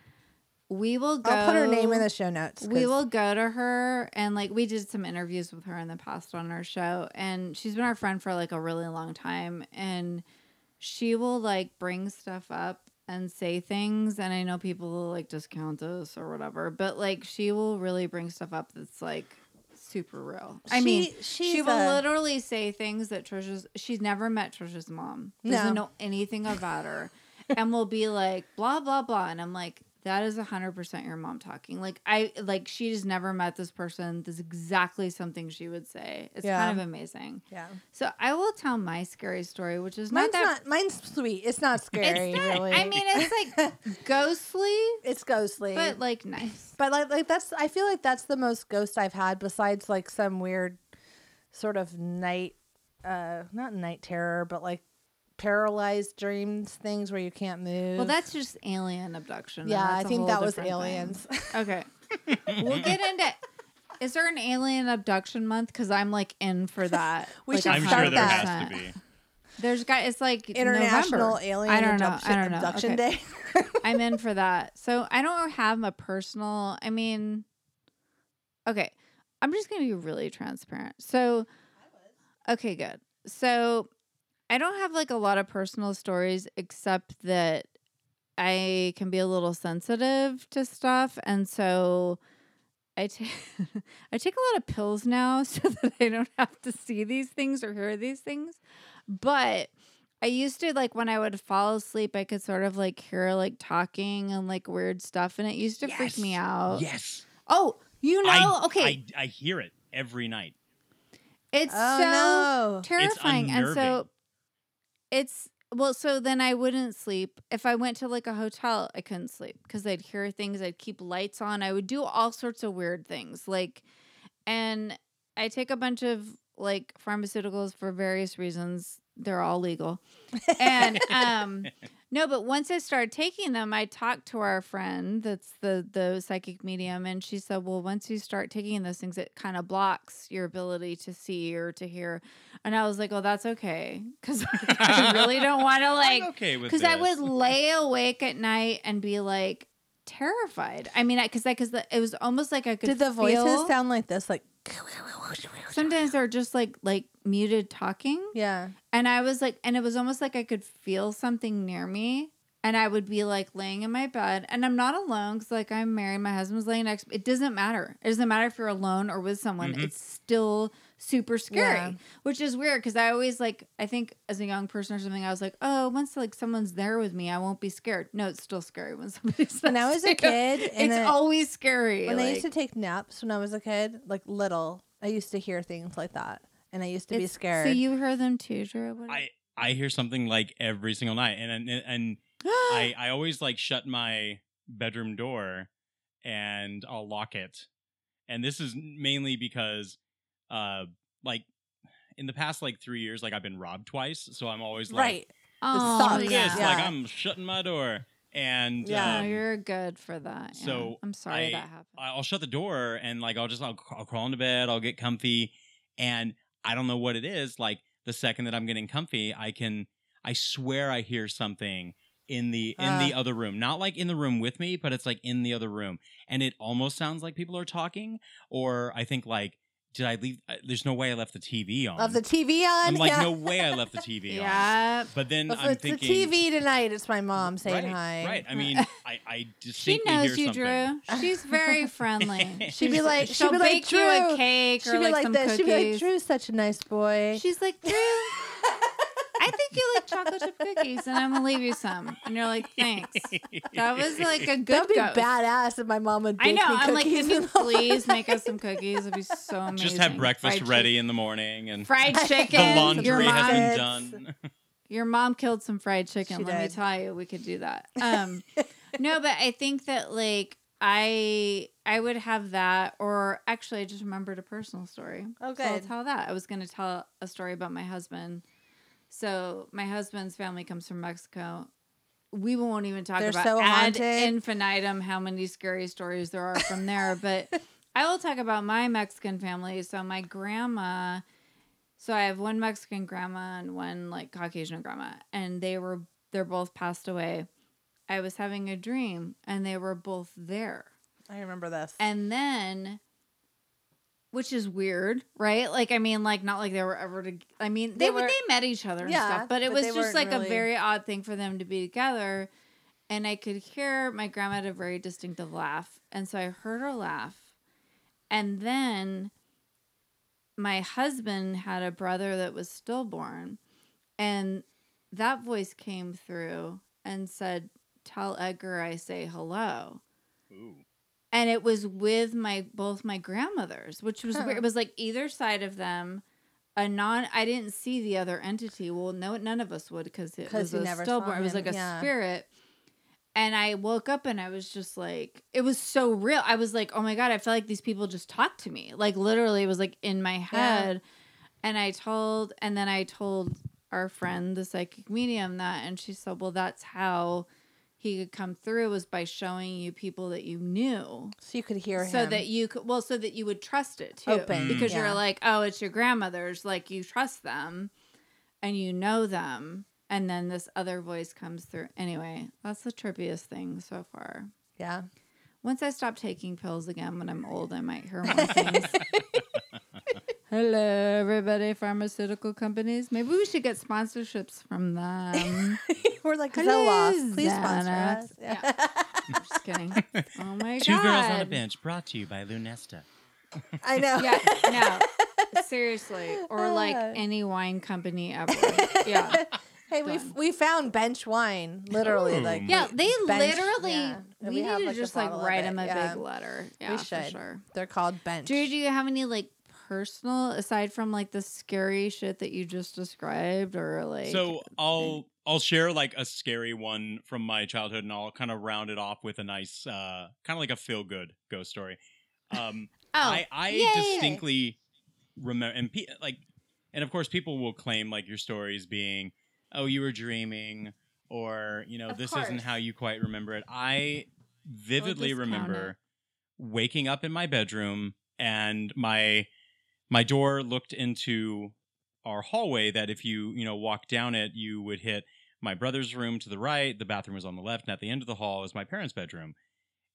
we will go. I'll put her name in the show notes. We 'cause- will go to her and like we did some interviews with her in the past on our show, and she's been our friend for like a really long time, and she will like bring stuff up and say things, and I know people will like discount us or whatever, but like she will really bring stuff up that's like super real. I mean, She- she will a- literally say things that Trisha's she's never met Trisha's mom. Doesn't No. know anything about her. and will be like blah blah blah. And I'm like, that is hundred percent your mom talking. Like I like she just never met this person. This is exactly something she would say. It's Yeah. kind of amazing. Yeah, So I will tell my scary story, which is mine's not that not. Mine's sweet. It's not scary. it's not, really. I mean it's like ghostly, it's ghostly, but like nice. But like, like that's I feel like that's the most ghost I've had besides like some weird sort of night uh not night terror, but like paralyzed dreams things where you can't move. Well, that's just alien abduction. yeah, I think that was different thing. aliens. Okay. we'll get into Is there an alien abduction month? Because I'm like in for that. We Like, should I'm start sure there 100%. has to be. There's guy. It's like International November. Alien I don't know. Abduction, I don't know. Abduction Okay. Day. I'm in for that. So I don't have a personal. I mean, okay. I'm just gonna be really transparent. So, okay, good. So I don't have like a lot of personal stories, except that I can be a little sensitive to stuff, and so I take I take a lot of pills now so that I don't have to see these things or hear these things. But I used to like when I would fall asleep, I could sort of like hear like talking and like weird stuff, and it used to freak me out. Yes. Oh, you know, I, okay, I, I hear it every night. it's Oh, so no. terrifying, and so unnerving. It's well. So then I wouldn't sleep if I went to like a hotel. I couldn't sleep because I'd hear things. I'd keep lights on. I would do all sorts of weird things, like, and I take a bunch of like pharmaceuticals for various reasons. They're all legal, and um. No, but once I started taking them, I talked to our friend that's the the psychic medium, and she said, "Well, once you start taking those things, it kind of blocks your ability to see or to hear." And I was like, "Oh, that's okay," because I really don't want to like, I'm okay because I would lay awake at night and be like terrified. I mean, because that because it was almost like I could. Did the voices feel- sound like this? Like Sometimes they're just like like muted talking. Yeah. And I was like, and it was almost like I could feel something near me. And I would be like laying in my bed, and I'm not alone because like I'm married. My husband's laying next. It doesn't matter. It doesn't matter if you're alone or with someone. Mhm. It's still super scary, Yeah. which is weird because I always like. I think as a young person or something, I was like, oh, once like someone's there with me, I won't be scared. No, it's still scary when somebody's. There. When I was a next to you. kid, and it's always scary. When I like- used to take naps when I was a kid, like little, I used to hear things like that. And I used to be it's- scared. So you heard them too, Drew? What- I I hear something like every single night, and and, and I I always like shut my bedroom door, and I'll lock it, and this is mainly because, uh, like in the past like three years, like I've been robbed twice, so I'm always like, right. oh, sucks. screw yeah. this, like I'm shutting my door, and Yeah. Um, you're good for that. yeah. so I'm sorry I- that happened. I'll shut the door and like I'll just I'll, I'll crawl into bed, I'll get comfy, and I don't know what it is. Like the second that I'm getting comfy, I can I swear I hear something in the in the Uh. other room, not like in the room with me, but it's like in the other room, and it almost sounds like people are talking, or I think like did I leave? uh, There's no way I left the TV on. Of the TV on. I'm like yeah. no way I left the TV on. yeah. But then If I'm it's thinking the TV tonight, it's my mom saying right, hi. Right. I mean, I I She knows hear you, something. Drew. She's very friendly. She'd be like, she'd She'll be bake like, you a cake She'd or be like, like some this. cookies. She'd be like, Drew's such a nice boy. She's like, Drew, I think you like chocolate chip cookies, and I'm gonna leave you some." And you're like, "Thanks." That was like a good. That'd be ghost. badass if my mom would. I know. Me I'm like, can you in the morning." please make us some cookies? It'd be so amazing. Just have breakfast Fried ready in the morning and chicken. Fried the chicken. your laundry has mom, been done. your mom killed some fried chicken. She Let me tell you, we could do that. Um, no, but I think that like I I would have that, or actually, I just remembered a personal story. Oh, So I'll tell that. I was going to tell a story about my husband. So my husband's family comes from Mexico. We won't even talk They're about so ad infinitum how many scary stories there are from there. but I will talk about my Mexican family. So my grandma, so I have one Mexican grandma and one like Caucasian grandma, and they were they're both passed away. I was having a dream, and they were both there. I remember this. And then, which is weird, right? Like, I mean, like, not like they were ever to. I mean, they They were were- they met each other and Yeah, stuff, but it but was just weren't like a very odd thing for them to be together. And I could hear my grandma had a very distinctive laugh, and so I heard her laugh, and then my husband had a brother that was stillborn, and that voice came through and said, "Tell Edgar I say hello." Ooh. And it was with my both my grandmothers, which was Huh. weird. It was like either side of them. A non, I didn't see the other entity. Well, no, none of us would because it was a stillborn. It was like a yeah. spirit. And I woke up and I was just like, it was so real. I was like, oh my god, I feel like these people just talked to me. Like literally, it was like in my head. And I told, and then I told our friend, the psychic medium, that, and she said, well, that's how he could come through was by showing you people that you knew so you could hear him. so him. that you could well so that you would trust it too Open, because yeah. you're like oh it's your grandmother's like you trust them and you know them and then this other voice comes through anyway that's the trippiest thing so far yeah. once i stop taking pills again when i'm old i might hear more things everybody pharmaceutical companies maybe we should get sponsorships from them We're like Hello, Zoloft. Please sponsor Xanax. us. Yeah. i'm just kidding oh my Two god Girls on a Bench, brought to you by Lunesta. I know. Yeah, no, seriously, or like Uh. any wine company ever. Yeah, Hey, we Done. we found bench wine. Literally, Ooh. like yeah. we- They bench- literally. yeah. And We, have, need like, to a just like bottle of write it, them a yeah. big letter. Yeah, we for should. sure. They're called bench. Drew, do you have any like personal aside from like the scary shit that you just described, or like? So I'll I'll share like a scary one from my childhood, and I'll kind of round it off with a nice, uh, kind of like a feel good ghost story. Um, oh, I I yay. distinctly remember, and pe- like, and of course, people will claim like your stories being, oh, you were dreaming, or you know, Of this course. isn't how you quite remember it. I vividly remember waking up in my bedroom and my my door looked into our hallway that if you you know walk down it you would hit my brother's room to the right the bathroom was on the left and at the end of the hall is my parents bedroom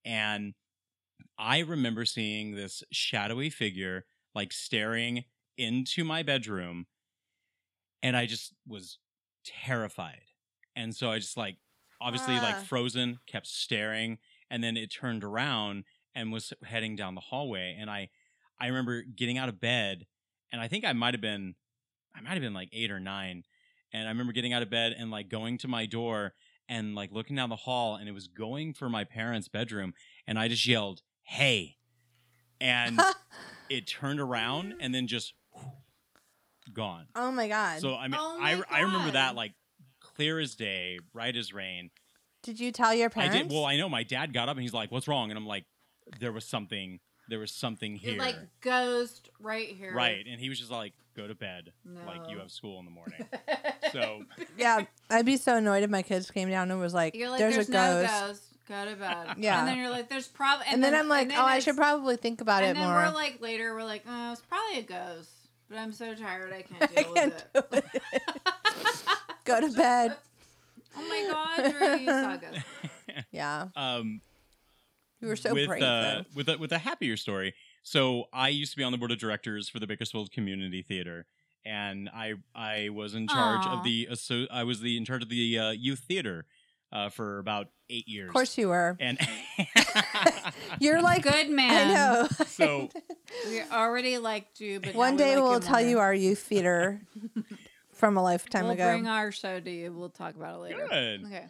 and i remember seeing this shadowy figure like staring into my bedroom and i just was terrified and so i just like obviously Ah. like frozen kept staring and then it turned around and was heading down the hallway and i i remember getting out of bed and i think i might have been i might have been like eight or nine and i remember getting out of bed and like going to my door and like looking down the hall and it was going for my parents bedroom and i just yelled hey and it turned around and then just gone oh my god. so i mean Oh I, my I remember that like clear as day right as rain did you tell your parents? I did. Well, I know my dad got up and he's like, "What's wrong?" And I'm like, "There was something. There was something You're here." like ghost right here. right. And he was just like, "Go to bed. Like you have school in the morning." so yeah, I'd be so annoyed if my kids came down and was like, You're like, "There's, there's, a no ghost," ghost. Go to bed. Yeah. And then you're like, there's probably. and, then, I'm like, "Oh, I should probably think about And it then more." we're like, later, we're like, oh, it's probably a ghost. But I'm so tired, I can't I deal can't with do it. it. Go to bed. oh my god, Drew, you saw a ghost. Yeah, um, you were so with brave. uh, though. with a, with a happier story. So I used to be on the board of directors for the Bakersfield Community Theater, and I I was in charge Aw. of the asso- I was the in charge of the uh, youth theater uh, for about eight years. Of course you were. And You're like, Good man. I man. know. so We already liked you, but One now we day like we'll you tell more. you our youth theater from a lifetime we'll ago. bring our show to you. We'll talk about it later. Good. Okay.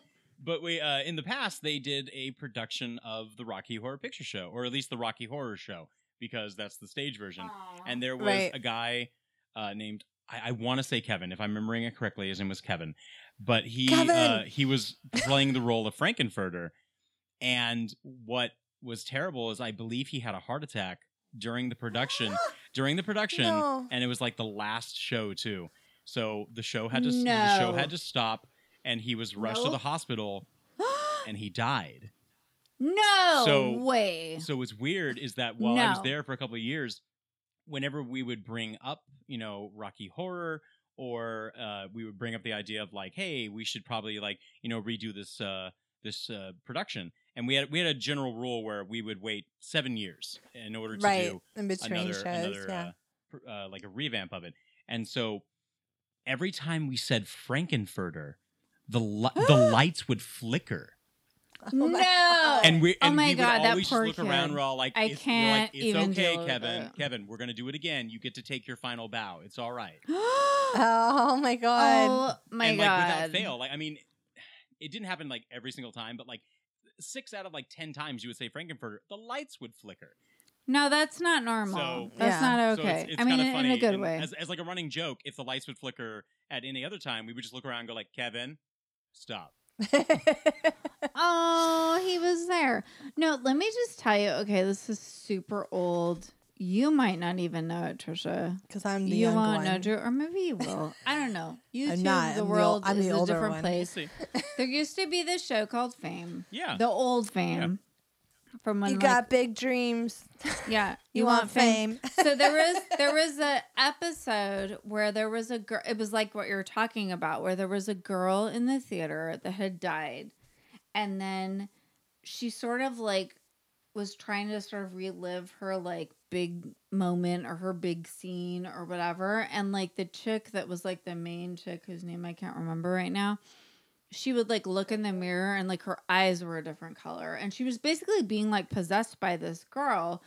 But we uh, in the past they did a production of the Rocky Horror Picture Show, or at least the Rocky Horror Show, because that's the stage version. And there was Right. a guy uh, named I, I want to say Kevin, if I'm remembering it correctly, his name was Kevin. But he Kevin! uh, he was playing the role of Frankenfurter, and what was terrible is I believe he had a heart attack during the production. during the production, No. and it was like the last show too. So the show had to the show had to stop, and he was rushed to the hospital, and he died. no So- way. So what's weird is that while I was there for a couple of years, whenever we would bring up, you know, Rocky Horror, or uh, we would bring up the idea of like, hey, we should probably like, you know, redo this uh, this uh, production, and we had we had a general rule where we would wait seven years in order to right do in between another shows. another yeah. uh, pr- uh, like a revamp of it. And so every time we said Frankenfurter, the li- the lights would flicker, Oh no. And we Oh my we would God, that always poor just look around. kid. We're all like, I it's, we're can't like, it's even okay, deal with Kevin. it. Kevin, we're gonna do it again. You get to take your final bow. It's all right. oh my god. oh my and like god. without fail, like I mean, it didn't happen like every single time, but like six out of like ten times you would say Frankenfurter, the lights would flicker. No, that's not normal. So- that's Yeah. not So okay. it's, it's I mean, kind in, of in funny a good and way. As, as like a running joke, if the lights would flicker at any other time, we would just look around and go like, Kevin, stop. oh, he was there. No, let me just tell you. Okay, this is super old. You might not even know it, Trisha. Because I'm the you young won't one. know, Drew, or maybe you will. I don't know. YouTube, not. the I'm the ol- world I'm is the a older different one. We'll place. see. There used to be this show called Fame, Yeah. the old Fame, from when You like, got big dreams. yeah, You, want, fame. so there was there was a episode where there was a girl it was like what you're talking about where there was a girl in the theater that had died and then she sort of like was trying to sort of relive her like big moment or her big scene or whatever and like the chick that was like the main chick whose name I can't remember right now she would like look in the mirror and like her eyes were a different color. And she was basically being like possessed by this girl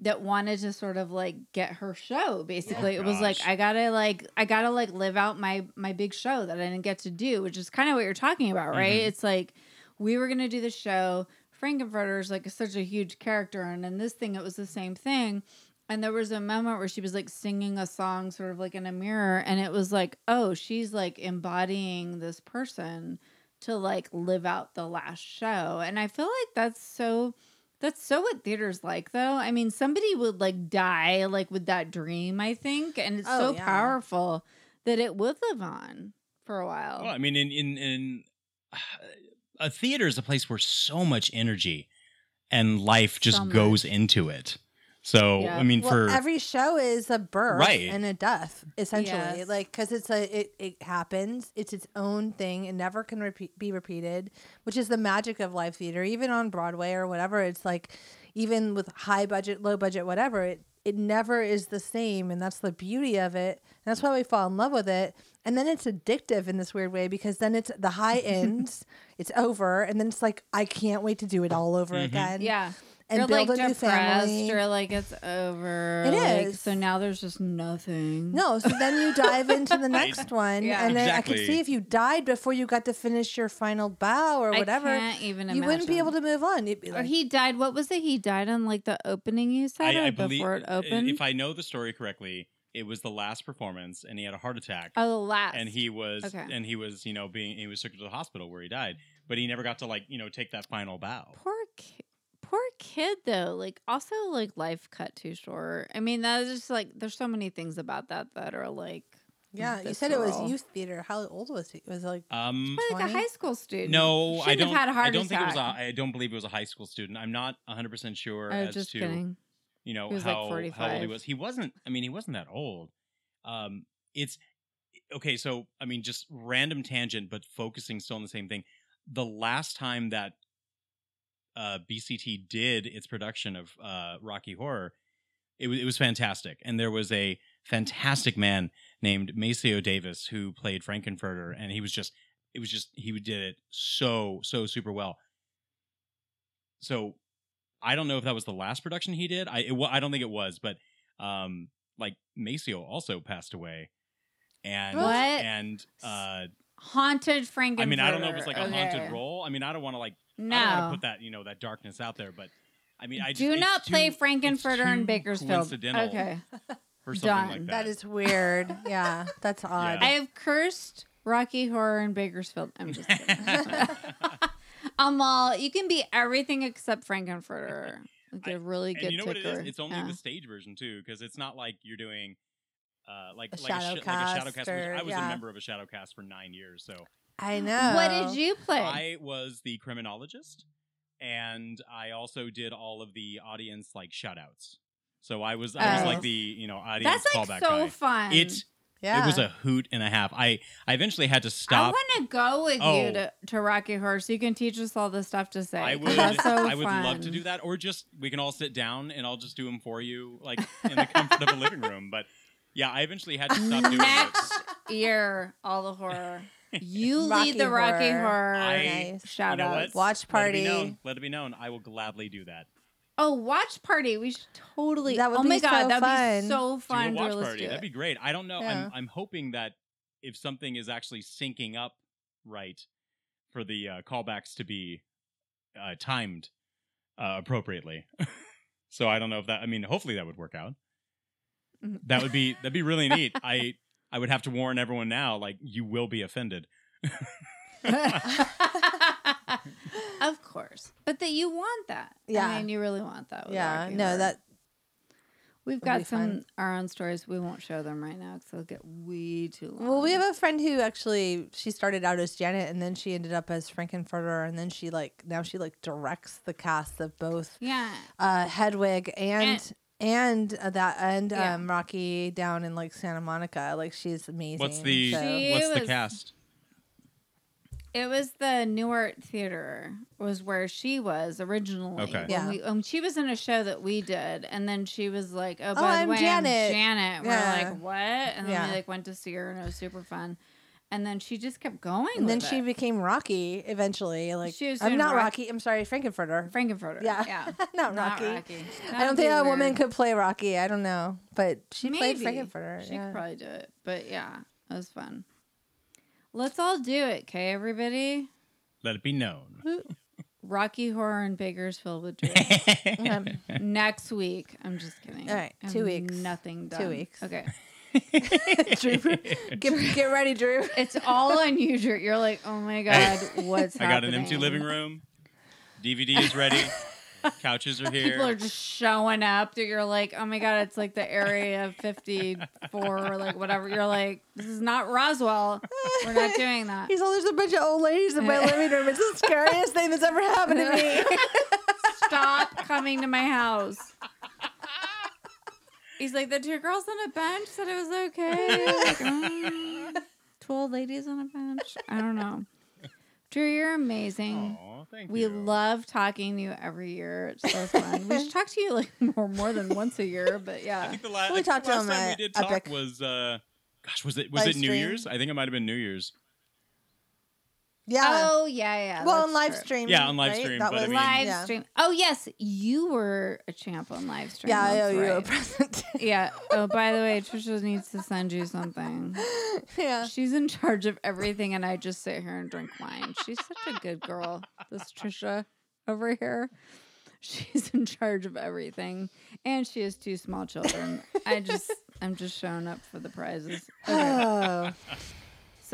that wanted to sort of like get her show basically. Oh, it was like i gotta like i gotta like live out my my big show that i didn't get to do which is kind of what you're talking about right? Mhm. it's like we were gonna do the show. Frankenfurter is like such a huge character and in this thing it was the same thing and there was a moment where she was like singing a song sort of like in a mirror and it was like oh she's like embodying this person to like live out the last show and i feel like that's so that's so what theater's like though i mean somebody would like die like with that dream i think and it's Oh, so yeah. powerful that it would live on for a while Well, I mean, in in in a theater is a place where so much energy and life just So goes into it. So Yeah. I mean, Well, for every show is a birth Right. and a death, essentially. Yes. Like, because it's a it, it happens. It's its own thing. It never can repeat, be repeated, which is the magic of live theater. Even on Broadway or whatever, it's like, even with high budget, low budget, whatever, it it never is the same, and that's the beauty of it. And that's why we fall in love with it. And then it's addictive in this weird way because then it's the high ends, it's over, and then it's like I can't wait to do it all over Mhm. again. yeah and you're build like a new depressed family. or like it's over It like, is. so now there's just nothing No, so then you dive into the next one, Yeah. and then I Exactly. could see if you died before you got to finish your final bow or whatever, I can't even you wouldn't be able to move on. You'd be Or he died. What was it? He died on like the opening. You said, I, or I believe before it uh, opened. if I know the story correctly, it was the last performance, and he had a heart attack. oh, the last. and he was Okay. and he was you know being he was taken to the hospital where he died but he never got to like you know take that final bow poor ki- poor kid though. Like also like life cut too short. I mean that is just like there's so many things about that that are like yeah. You said it was youth theater. How old was he? Was it like um like a high school student. no i Shouldn't don't have had a heart i don't think it was a, i don't believe it was a high school student i'm not 100% sure I was as just to kidding. you know He was, like, how, how old he was he wasn't i mean he wasn't that old um it's okay so i mean just random tangent but focusing still on the same thing the last time that uh bct did its production of uh rocky horror it was, it was fantastic and there was a fantastic man named maceo davis who played frankenfurter and he was just it was just he did it so so super well so I don't know if that was the last production he did. I it, I don't think it was, but um, like Maceo also passed away. and What? and uh, Haunted Frankenfurter. I mean, I don't know if it's like a haunted role. I mean, I don't want to like I don't No. want to put that you know that darkness out there, but I mean, I just, Do it's not play too- Frankenfurter it's in Bakersfield. coincidental Okay. for something Done. like that. That is weird. Yeah, that's odd. I have cursed Rocky Horror in Bakersfield. I'm just kidding. Amal, you can be everything except Frankenfurter. Like a really good and you know what it ticker. is? It's only Yeah. the stage version too, because it's not like you're doing. Uh, like A like, a sh- like a shadow cast. or- I was yeah. a member of a shadow cast for nine years, so I know. What did you play? I was the criminologist, and I also did all of the audience like shout outs. So I was I was Oh. like the you know audience That's like callback so guy. fun. It Yeah. it was a hoot and a half. I I eventually had to stop I stop. want to go with Oh. you to, to Rocky Horror so you can teach us all the stuff to say. I 'cause would That's so I would love to fun. do that, or just we can all sit down and I'll just do them for you, like in the comfort of a living room. But yeah, I eventually had to stop doing it. Next year, all the horror. You Rocky lead the Rocky Horror. Horror I- Nice. shout You know outs. what? Watch Let it be party. known. Let it be known. I will gladly do that. Oh, watch party. We should totally. That would oh my be god, so that'd fun. be so Do fun. a watch Drew, party. do That'd be great. I don't know. Yeah. I'm I'm hoping that if something is actually syncing up right for the uh, callbacks to be uh, timed uh, appropriately. so I don't know if that. I mean, hopefully that would work out. Mhm. That would be that'd be really neat. I I would have to warn everyone now. Like you will be offended. of course, but that you want that. Yeah. I mean, you really want that. Yeah. No, Horror. that we've got some fun. our own stories. We won't show them right now because they'll get way too long. Well, we have a friend who actually she started out as Janet and then she ended up as Frankenfurter and then she like now she like directs the cast of both yeah. uh Hedwig and and, uh, that and Yeah. um Rocky down in like Santa Monica. Like she's amazing. What's the so- She- what's the cast? It was the New Art Theater was where she was originally. Okay. When Yeah. we, um, she was in a show that we did, and then she was like, "Oh, by the I'm way, Janet." I'm Janet." Yeah. We're like, "What?" And then Yeah. we like went to see her, and it was super fun. And then she just kept going. and then with she it. became Rocky eventually. Like She was I'm not Rock- Rocky. I'm sorry, Frankenfurter. Frankenfurter. Yeah. yeah, not Not Rocky. Rocky. I don't be think a woman could play Rocky. I don't know, but she played Maybe. Frankenfurter. She yeah. could probably do it, but yeah, it was fun. Let's all do it, okay, everybody? Let it be known. Rocky Horror in Bakersfield with Drew. Um, Next week. I'm just kidding. All right, two weeks. Nothing done. Two weeks. Okay. Drew, get, get ready, Drew. It's all on you, Drew. You're like, oh my god, what's happening? I got an empty living room. DVD is ready. Couches are here. People are just showing up. That you're like, oh my god, it's like the area 54 or like whatever. You're like, this is not Roswell. We're not doing that. He's all there's a bunch of old ladies in my living room. It's the scariest thing that's ever happened to me. Stop coming to my house. He's like, the two girls on a bench said it was okay. Like, mm, two old ladies on a bench. I don't know. Drew, you're amazing. Aw, thank We you. love talking to you every year. It's so fun. we should talk to you like more more than once a year, but I yeah. think the, la- We I think talked the to last him time we did talk Epic. was uh gosh was it was Live it New stream. Year's? I think it might have been New Year's. Yeah. Oh yeah, yeah. well, on live true. stream. Yeah, on live right? stream, That but I was mean- Live yeah. stream. Oh yes, you were a champ on live stream. Yeah, I owe that's oh, you a present. Yeah. Oh, by the way, Trisha needs to send you something. yeah. She's in charge of everything, and I just sit here and drink wine. She's such a good girl. This Trisha over here. She's in charge of everything, and she has two small children. I just, I'm just showing up for the prizes. Okay. Oh.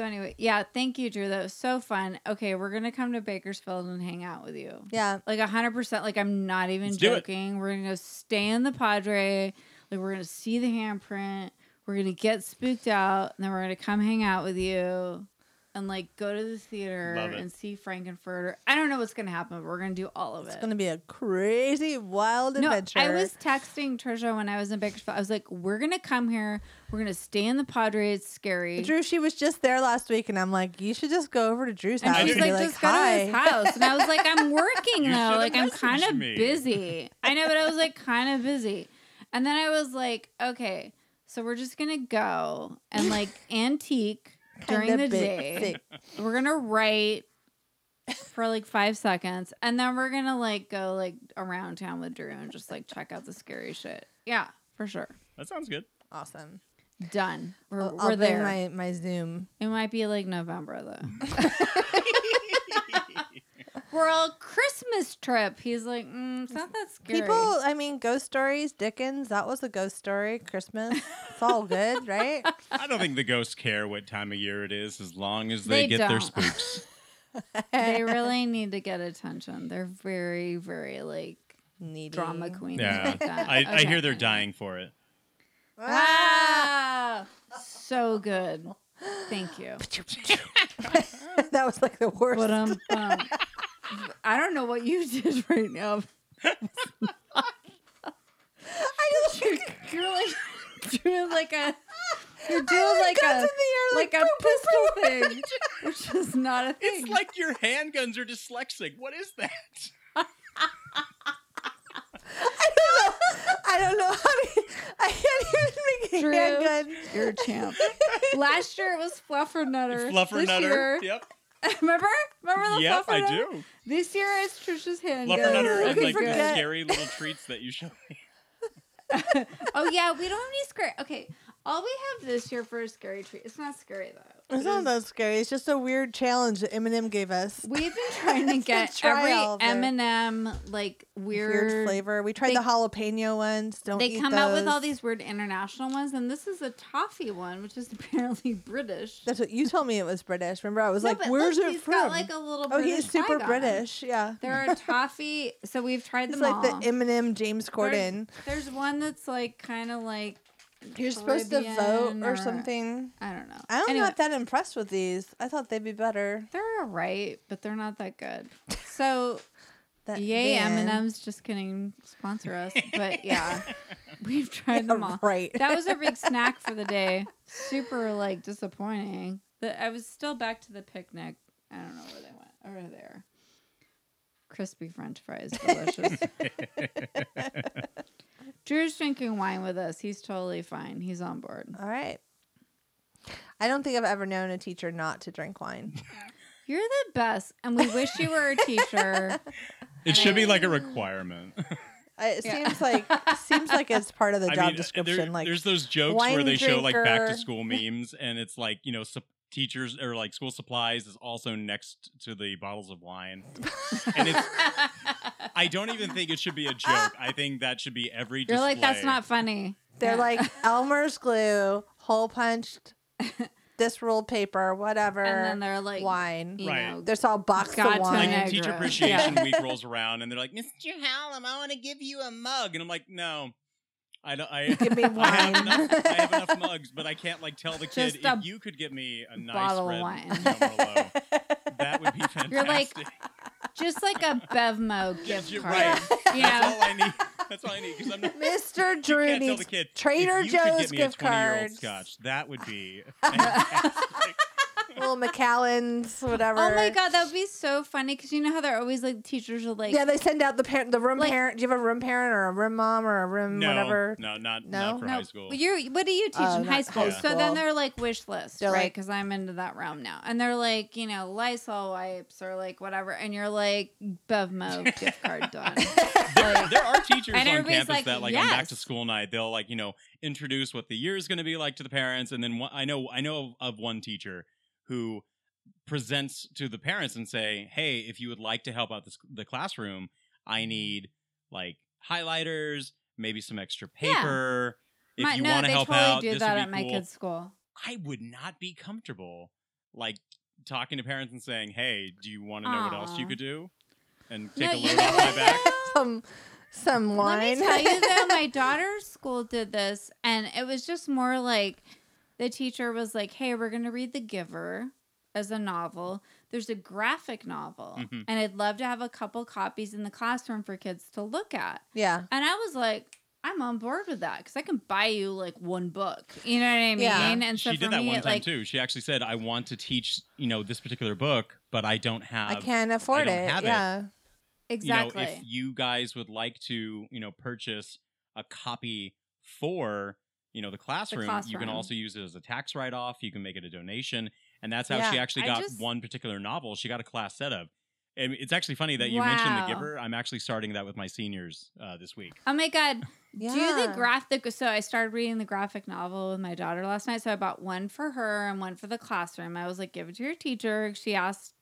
So anyway, yeah, thank you, Drew. That was so fun. Okay, we're gonna come to Bakersfield and hang out with you. Yeah. Like hundred percent. Like I'm not even Let's joking. We're gonna go stay in the Padre. Like we're gonna see the handprint. We're gonna get spooked out, and then we're gonna come hang out with you, and like go to the theater Love it. and see Frankenfurter. I don't know what's gonna happen, but we're gonna do all of it. It's going to be a crazy, wild no, adventure. I was texting Trisha when I was in Bakersfield. I was like, "We're gonna come here. We're gonna stay in the Padre. It's scary." Drew, she was just there last week, and I'm like, you should just go over to Drew's And house she's and like, like, just go to his house. And I was like, I'm working though. Like, I'm kind of busy. I know, but I was like, kind of busy. And then I was like, okay, so we're just going to go and like antique during the day. thick. We're going to write for like five seconds. And then we're going to like go like around town with Drew and just like check out the scary shit. Yeah, for sure. That sounds good. Awesome. Done. We're, I'll, we're I'll there. my my Zoom. It might be like November though. We're all Christmas trip. He's like, mm, it's not that scary. People, I mean, ghost stories. Dickens, that was a ghost story. Christmas, it's all good, right? I don't think the ghosts care what time of year it is as long as They they, get their don't. spooks. they really need to get attention. They're very, very like Needy. drama queens. Yeah. like that. I, I hear they're dying for it. Ah, so good. Thank you. that was like the worst. But um, I don't know what you did right now. I just You're, you're like doing like a you're doing like a air like a pistol thing, which is not a thing. It's like your handguns are dyslexic. What is that? I don't know. I don't know how to. I can't even make a Drew, handgun. You're a champ. Last year it was Fluffer Nutter. Fluffer this Nutter. Yep. remember? Remember the Yep, Fluffer I Nutter? do. This year it's Trisha's handgun. Fluffer Nutter and Okay, like the forget. scary little treats that you show me. oh yeah, we don't have any scary. Okay, all we have this year for a scary treat. It's not scary though. It's not that scary. It's just a weird challenge that M&M gave us. We've been trying to get every all of their M&M like weird, Weird, flavor. We tried they- the jalapeno ones. Don't They come out with all these weird international ones, and this is a toffee one, which is apparently British. That's what you told me. It was British. Remember, I was No, like, "Where's look, it he's from?" Got like a little. oh, he's super flag on. British. Yeah, There are toffee, so we've tried it's them like all. the M&M James Corden. There's one that's like kind of like You're supposed to vote or something. I don't know. I'm Anyway, not that impressed with these. I thought they'd be better. They're alright, but they're not that good. So That yay, M and M's just kidding, sponsor us. But yeah, we've tried them all. Right. That was our big snack for the day. Super like disappointing. The, I was still back to the picnic. I don't know where they went. Over there. Crispy French fries, delicious. Drew's drinking wine with us. He's totally fine. He's on board. All right. I don't think I've ever known a teacher not to drink wine. You're the best, and we wish you were a teacher. It should be like a requirement. It Yeah. seems like seems like it's part of the I job mean, description. there- like there's those jokes where they show like back to school memes, and it's like you know, sup- teachers or like school supplies is also next to the bottles of wine, and it's. I don't even think it should be a joke. I think that should be every. You're like, that's not funny. they're Yeah. like Elmer's glue, hole punched, this ruled paper, whatever. and then they're like, wine. you Right. know, There's all box God of wine. Like Niagara. teacher Yeah. appreciation week rolls around, and they're like, "Mr. Hallam, I want to give you a mug," and I'm like, "No, I don't. I, Give me I have, wine. enough, I have enough mugs, but I can't like tell the kid Just a if you could get me a nice bottle of red wine. Merlot, that would be fantastic. You're like, just like a Bevmo gift You're card. right. You That's know, all I need. That's all I need because I'm not. Mr. Drew can't tell needs the kid Trader if you could Joe's get me gift a 20-year-old cards. Scotch. That would be fantastic. Little Macallan's, whatever. oh my god, that would be so funny because you know how they're always like teachers are like, Yeah, they send out the parent, the room Like- parent. Do you have a room parent or a room mom or a room no, whatever? no, not No? not for no, high school. you what do you teach Oh, in high school? high So then they're like wish list, They're right? like- Because I'm into that realm now, and they're like, you know, Lysol wipes or like whatever, and you're like Bevmo gift card done. there, there are teachers And on everybody's campus like, that like on back to school night they'll like you know introduce what the year is going to be like to the parents and then one, i know i know of, of one teacher who presents to the parents and say hey if you would like to help out the, the classroom i need like highlighters maybe some extra Yeah. paper if My- you no, want to help totally out do this that would at be my cool. kid's school. i would not be comfortable like talking to parents and saying hey do you want to know what else you could do and No, take a you load know off my back though? Some some Let wine. me tell you though, my daughter's school did this, and it was just more like the teacher was like, "Hey, we're going to read The Giver as a novel. There's a graphic novel, Mhm. and I'd love to have a couple copies in the classroom for kids to look at." yeah. And I was like. I'm on board with that because I can buy you like one book. You know what I mean? Yeah. And so she for did that me, one time like, too. She actually said, "I want to teach, you know, this particular book, but I don't have. I can't afford don't it. have it. yeah. exactly. You know, if you guys would like to, you know, purchase a copy for, you know, the classroom, you can also use it as a tax write-off. You can make it a donation, and that's how she actually got just- one particular novel. She got a class set of. And it's actually funny that you mentioned the giver. I'm actually starting that with my seniors uh, this week. Oh my god. Do the Yeah. graphic so I started reading the graphic novel with my daughter last night. So I bought one for her and one for the classroom. I was like, give it to your teacher. She asked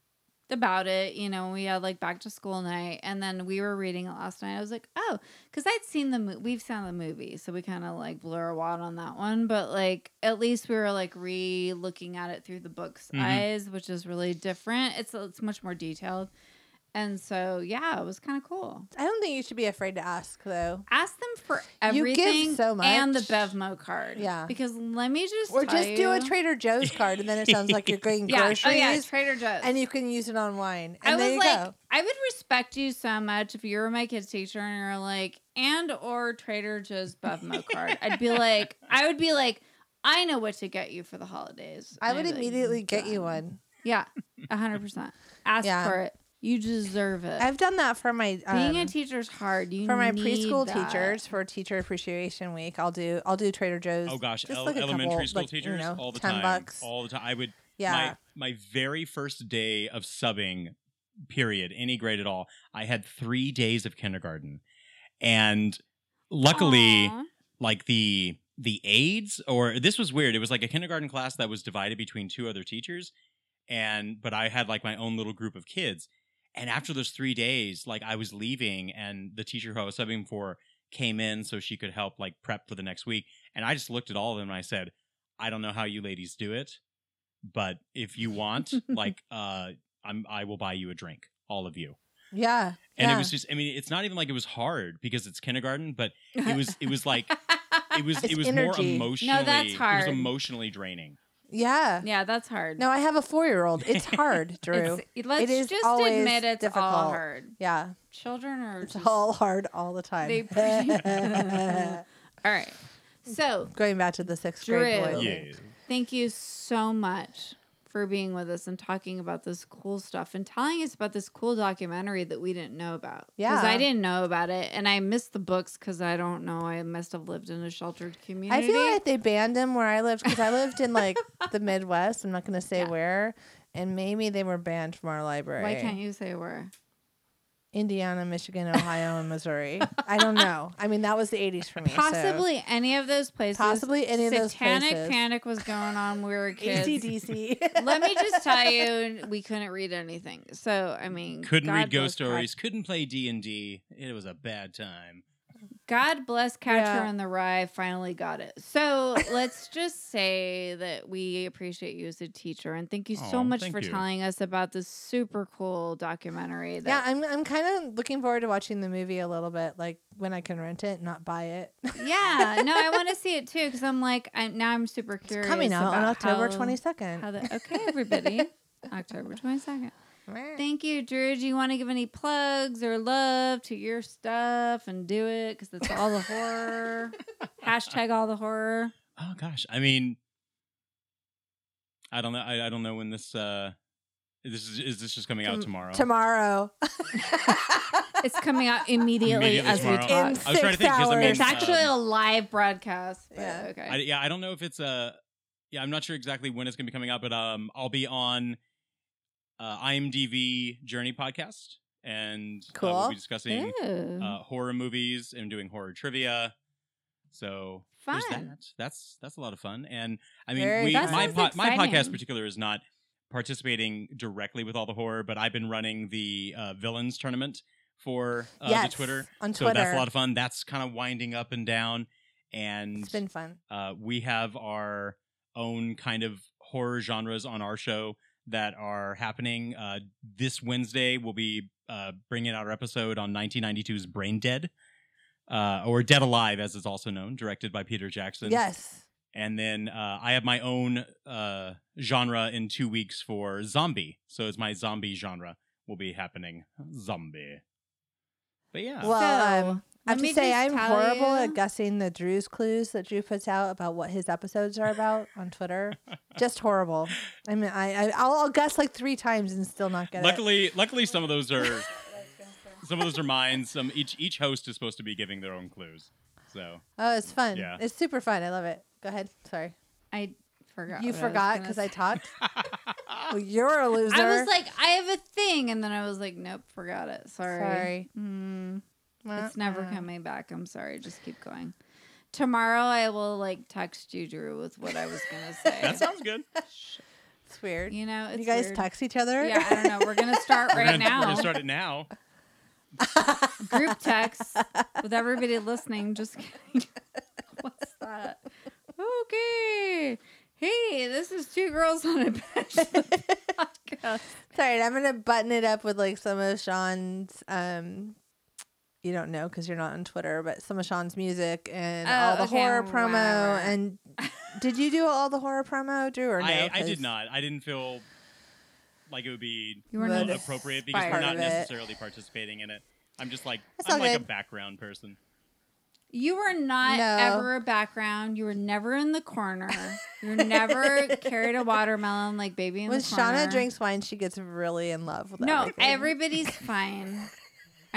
about it, you know, we had like back to school night and then we were reading it last night. I was like, oh, because I'd seen the mo- we've seen the movie, so we kind of like blur a wad on that one. But like at least we were like re looking at it through the book's Mhm. eyes, which is really different. It's it's much more detailed. And so yeah, it was kind of cool. I don't think you should be afraid to ask though. Ask them for everything You give so and the. Bevmo card. Yeah. Because let me just Or just do a Trader Joe's card, and then it sounds like you're getting oh, yeah. groceries, Oh yeah, Trader Joe's. and you can use it on wine. I And was you like, go. I would respect you so much if you were my kid's teacher and you're like, and or Trader Joe's Bevmo card. I'd be like, I would be like, I know what to get you for the holidays. I And would I'd like, immediately get you mm, one. Yeah, a hundred percent. Ask Yeah. for it. You deserve it. I've done that for my Being a um, teacher's hard. You for my need preschool that. teachers for Teacher Appreciation Week. I'll do I'll do Trader Joe's. Oh gosh, el- like elementary couple, school like, you teachers know, all the 10 time, bucks. all the time. I would yeah, my my very first day of subbing period any grade at all i had three days of kindergarten and luckily Aw. like the the aides or this was weird it was like a kindergarten class that was divided between two other teachers and but i had like my own little group of kids and after those three days like i was leaving and the teacher who i was subbing for came in so she could help like prep for the next week and i just looked at all of them and i said i don't know how you ladies do it but if you want like uh i'm i will buy you a drink all of you yeah, and yeah. it was just i mean it's not even like it was hard because it's kindergarten but it was it was like it was It's it was energy. more No, emotionally that's it was emotionally draining yeah. yeah, that's hard. No, I have a four year old. It's hard, Drew. It's, let's It is just always admit it's all hard. yeah, Children are it's just all hard all the time. They All right. So, Going back to the sixth grade Drew. boy. yeah thank you so much for being with us and talking about this cool stuff and telling us about this cool documentary that we didn't know about. Yeah. Because I didn't know about it and I missed the books because I don't know. I must have lived in a sheltered community. I feel like they banned them where I lived because I lived in like the Midwest. I'm not going to say Yeah. where, and maybe they were banned from our library. Why can't you say where? Indiana, Michigan, Ohio, and Missouri. I don't know. I mean, that was the 80s for me. so- Possibly any of those places. Possibly any of those places. Satanic panic was going on. when We were kids. ACDC. Let me just tell you, we couldn't read anything. So I mean, couldn't God read ghost Cat- stories couldn't play d&d it was a bad time God bless Catcher Yeah. in the Rye finally got it. So let's just say that we appreciate you as a teacher and thank you so Aw, much for you. telling us about this super cool documentary. That, yeah, I'm, I'm kind of looking forward to watching the movie a little bit, like when I can rent it, not buy it. yeah. No, I want to see it too because I'm like, I, now I'm super curious. Coming out on October how- 22nd. How the, okay, everybody. October 22nd. Thank you, Drew. Do you want to give any plugs or love to your stuff and do it because it's all the horror? Hashtag all the horror. oh gosh i mean i don't know i, I don't know when this uh this is is this just coming out tomorrow Tomorrow. It's coming out immediately, Immediately as we tomorrow. talk. In I was trying to six think 'cause I mean, hours. it's actually um, a live broadcast. But Yeah. Okay. I, yeah, I don't know if it's a. Yeah, I'm not sure exactly when it's going to be coming out, but um, I'll be on uh, IMDb Journey podcast, and uh, we'll be discussing uh, horror movies and doing horror trivia. So there's Fun. that. That's that's a lot of fun, and I mean, Very we my po- my podcast in particular is not participating directly with all the horror, but I've been running the uh, villains tournament for uh, yes, the Twitter. on Twitter. So that's a lot of fun. That's kind of winding up and down, and it's been fun. uh, we have our own kind of horror genres on our show that are happening. Uh, this Wednesday, we'll be uh, bringing out our episode on 1992's Braindead, uh, or Dead Alive, as it's also known, directed by Peter Jackson. Yes. And then uh, I have my own uh, genre in two weeks for zombie. So it's my zombie genre will be happening. Zombie. But yeah. Well, So, I let have me to say, just I'm horrible you- at guessing the Drew's clues that Drew puts out about what his episodes are about on Twitter. Just horrible. I mean, I, I I'll, I'll guess like three times and still not get it. luckily, luckily, some of those are some of those are mine. Some each each host is supposed to be giving their own clues. So Oh, it's fun. Yeah. It's super fun. I love it. Go ahead. Sorry. I forgot. you forgot because gonna I talked. Well, you're a loser. I was like, I have a thing, and then I was like, nope, forgot it. Sorry. Sorry. Mm, it's never coming back. I'm sorry. Just keep going. Tomorrow I will like text you, Drew, with what I was gonna say. That sounds good. It's weird. you know, it's you guys weird. text each other? Yeah, I don't know. We're gonna start We're right gonna, now. We're gonna start it now. Group text with everybody listening. Just kidding. What's that? Okay. Hey, this is two girls on a bench podcast. Sorry, I'm gonna button it up with like some of Sean's. Um, you don't know because you're not on Twitter, but some of Sean's music and Oh, all the okay, horror promo. whatever. And did you do all the horror promo, Drew, or no? I, I 'Cause- did not. I didn't feel like it would be You were not appropriate because we're not of it. necessarily participating in it. I'm just like It's I'm all like a background person. You were not No. ever a background. You were never in the corner. You were never carried a watermelon like baby in When the corner. Shauna drinks wine, she gets really in love with No, everything. everybody's fine.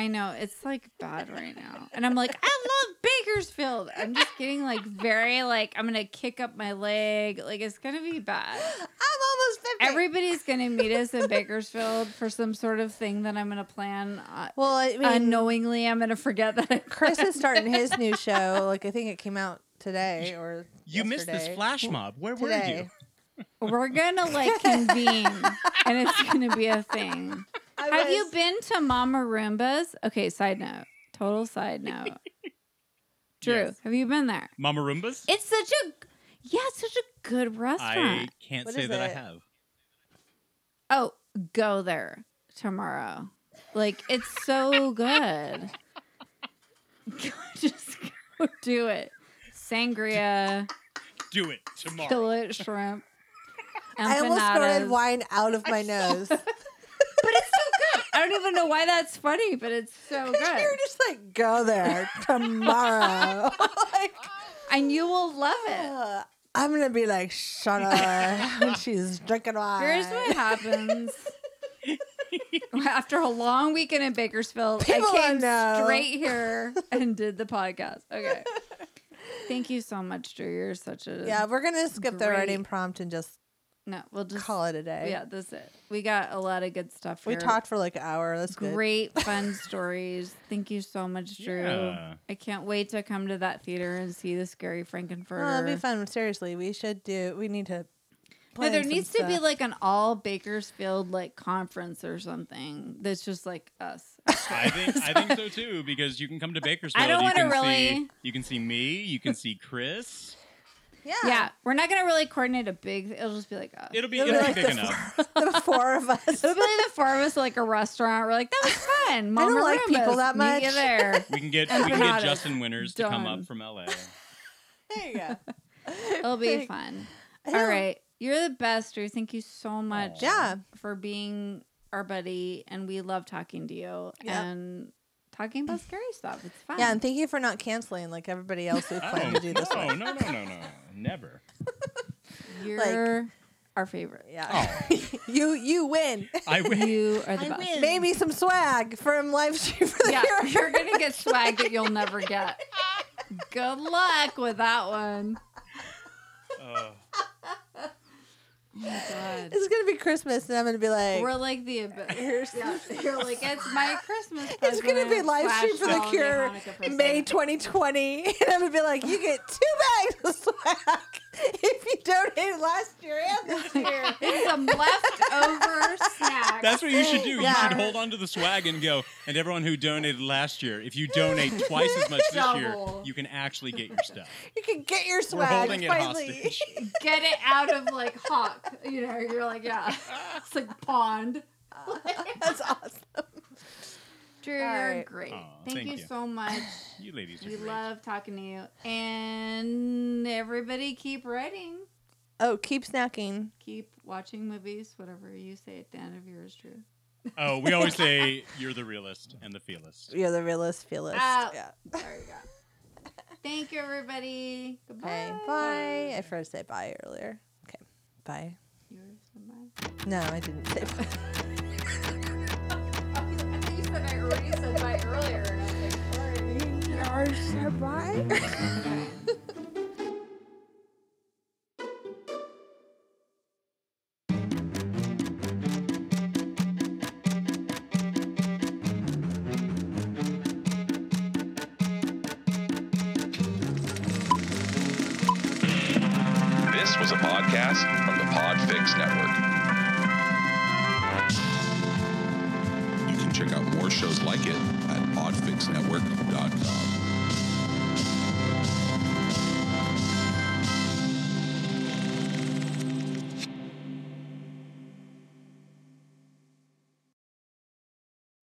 I know it's like bad right now, and I'm like, I love Bakersfield. I'm just getting like very like I'm gonna kick up my leg. Like it's gonna be bad. I'm almost fifty. Everybody's gonna meet us in Bakersfield for some sort of thing that I'm gonna plan. Uh, well, I mean, unknowingly, I'm gonna forget that. I Chris is starting his new show. Like I think it came out today or You missed this flash mob. Where Today. were you? We're gonna like convene, and it's gonna be a thing. I Have you been to Mama Roomba's? Okay, side note. Total side note. Drew, Yes. have you been there? you? Mama Roombas? It's such a yeah, it's such a good restaurant. I can't What say is that I have. Oh, go there tomorrow. Like it's so good. Just go do it. Sangria, Do it tomorrow. kill it, shrimp. I almost snorted wine out of my nose. But it's so good. I don't even know why that's funny, but it's so good. You're just like, go there tomorrow. like, And you will love it. uh, I'm gonna be like Shauna when she's drinking wine. Here's what happens. After a long weekend in Bakersfield, People I came straight here and did the podcast. Okay. Thank you so much, Drew. You're such a Yeah, we're gonna skip the writing prompt and just no. We'll just call it a day. Yeah, that's it. We got a lot of good stuff. we talked for like an hour. That's good. Great fun stories. Thank you so much, Drew. Yeah. I can't wait to come to that theater and see the scary Frankenfurter. Oh, it'll be fun. Seriously, we should do. We need to. No, there plan some needs to be like an all Bakersfield like conference or something that's just like us. I think I think so too because you can come to Bakersfield. I don't you wanna can really- see you can see me, you can see Chris. Yeah. Yeah, we're not gonna really coordinate a big. It'll just be like us. It'll be It'll it'll be be like big the enough. the four of us. It'll be like the four of us at like a restaurant. We're like, that was fun. I don't like people Roombas. that Meet you there. We can get we can get Justin Winters to come up from LA. There you go. It'll be Thank- fun. I All know. right, you're the best, Drew. Thank you so much. Yeah. for being our buddy, and we love talking to you Yeah. and talking about scary stuff. It's fun. Yeah, and thank you for not canceling like everybody else who oh, planned to do this Oh, no, one. no, no, no, no, never. you're our favorite. Yeah. you you win. I win. You are the best. Maybe some swag from live stream for the Yeah, hero. you're gonna get swag that you'll never get. Good luck with that one. Uh, Oh my god. It's gonna be Christmas, and I'm gonna be like, We're like the here's yeah, you're like it's my Christmas present. it's gonna be live stream for the Cure May 2020, and I'm gonna be like, you get two bags of swag if you donated last year and this year. It's some leftover snacks. that's what you should do. You should hold on to the swag and go. And everyone who donated last year, if you donate twice as much this year, you can actually get your stuff. You can get your swag. We're swag holding it finally. hostage. get it out of like hawk. You know, you're like, yeah. It's like pond. That's awesome. Drew, All you're right. great. Aw, thank, thank you, you. so much. You ladies are we great. love talking to you. And everybody keep writing. Oh, keep snacking. Keep watching movies, whatever you say at the end of yours, Drew. Oh, we always say you're the realist and the feelist. You're the realist, feelist. Ah. yeah. There you go. Thank you, everybody. Goodbye. Okay, bye. I forgot to say bye earlier. Okay, bye. Yours, goodbye. No, I didn't say bye. you said bye earlier, and I was like. You said bye? This was a podcast from the Podfix Network. Shows like it at podfixnetwork.com.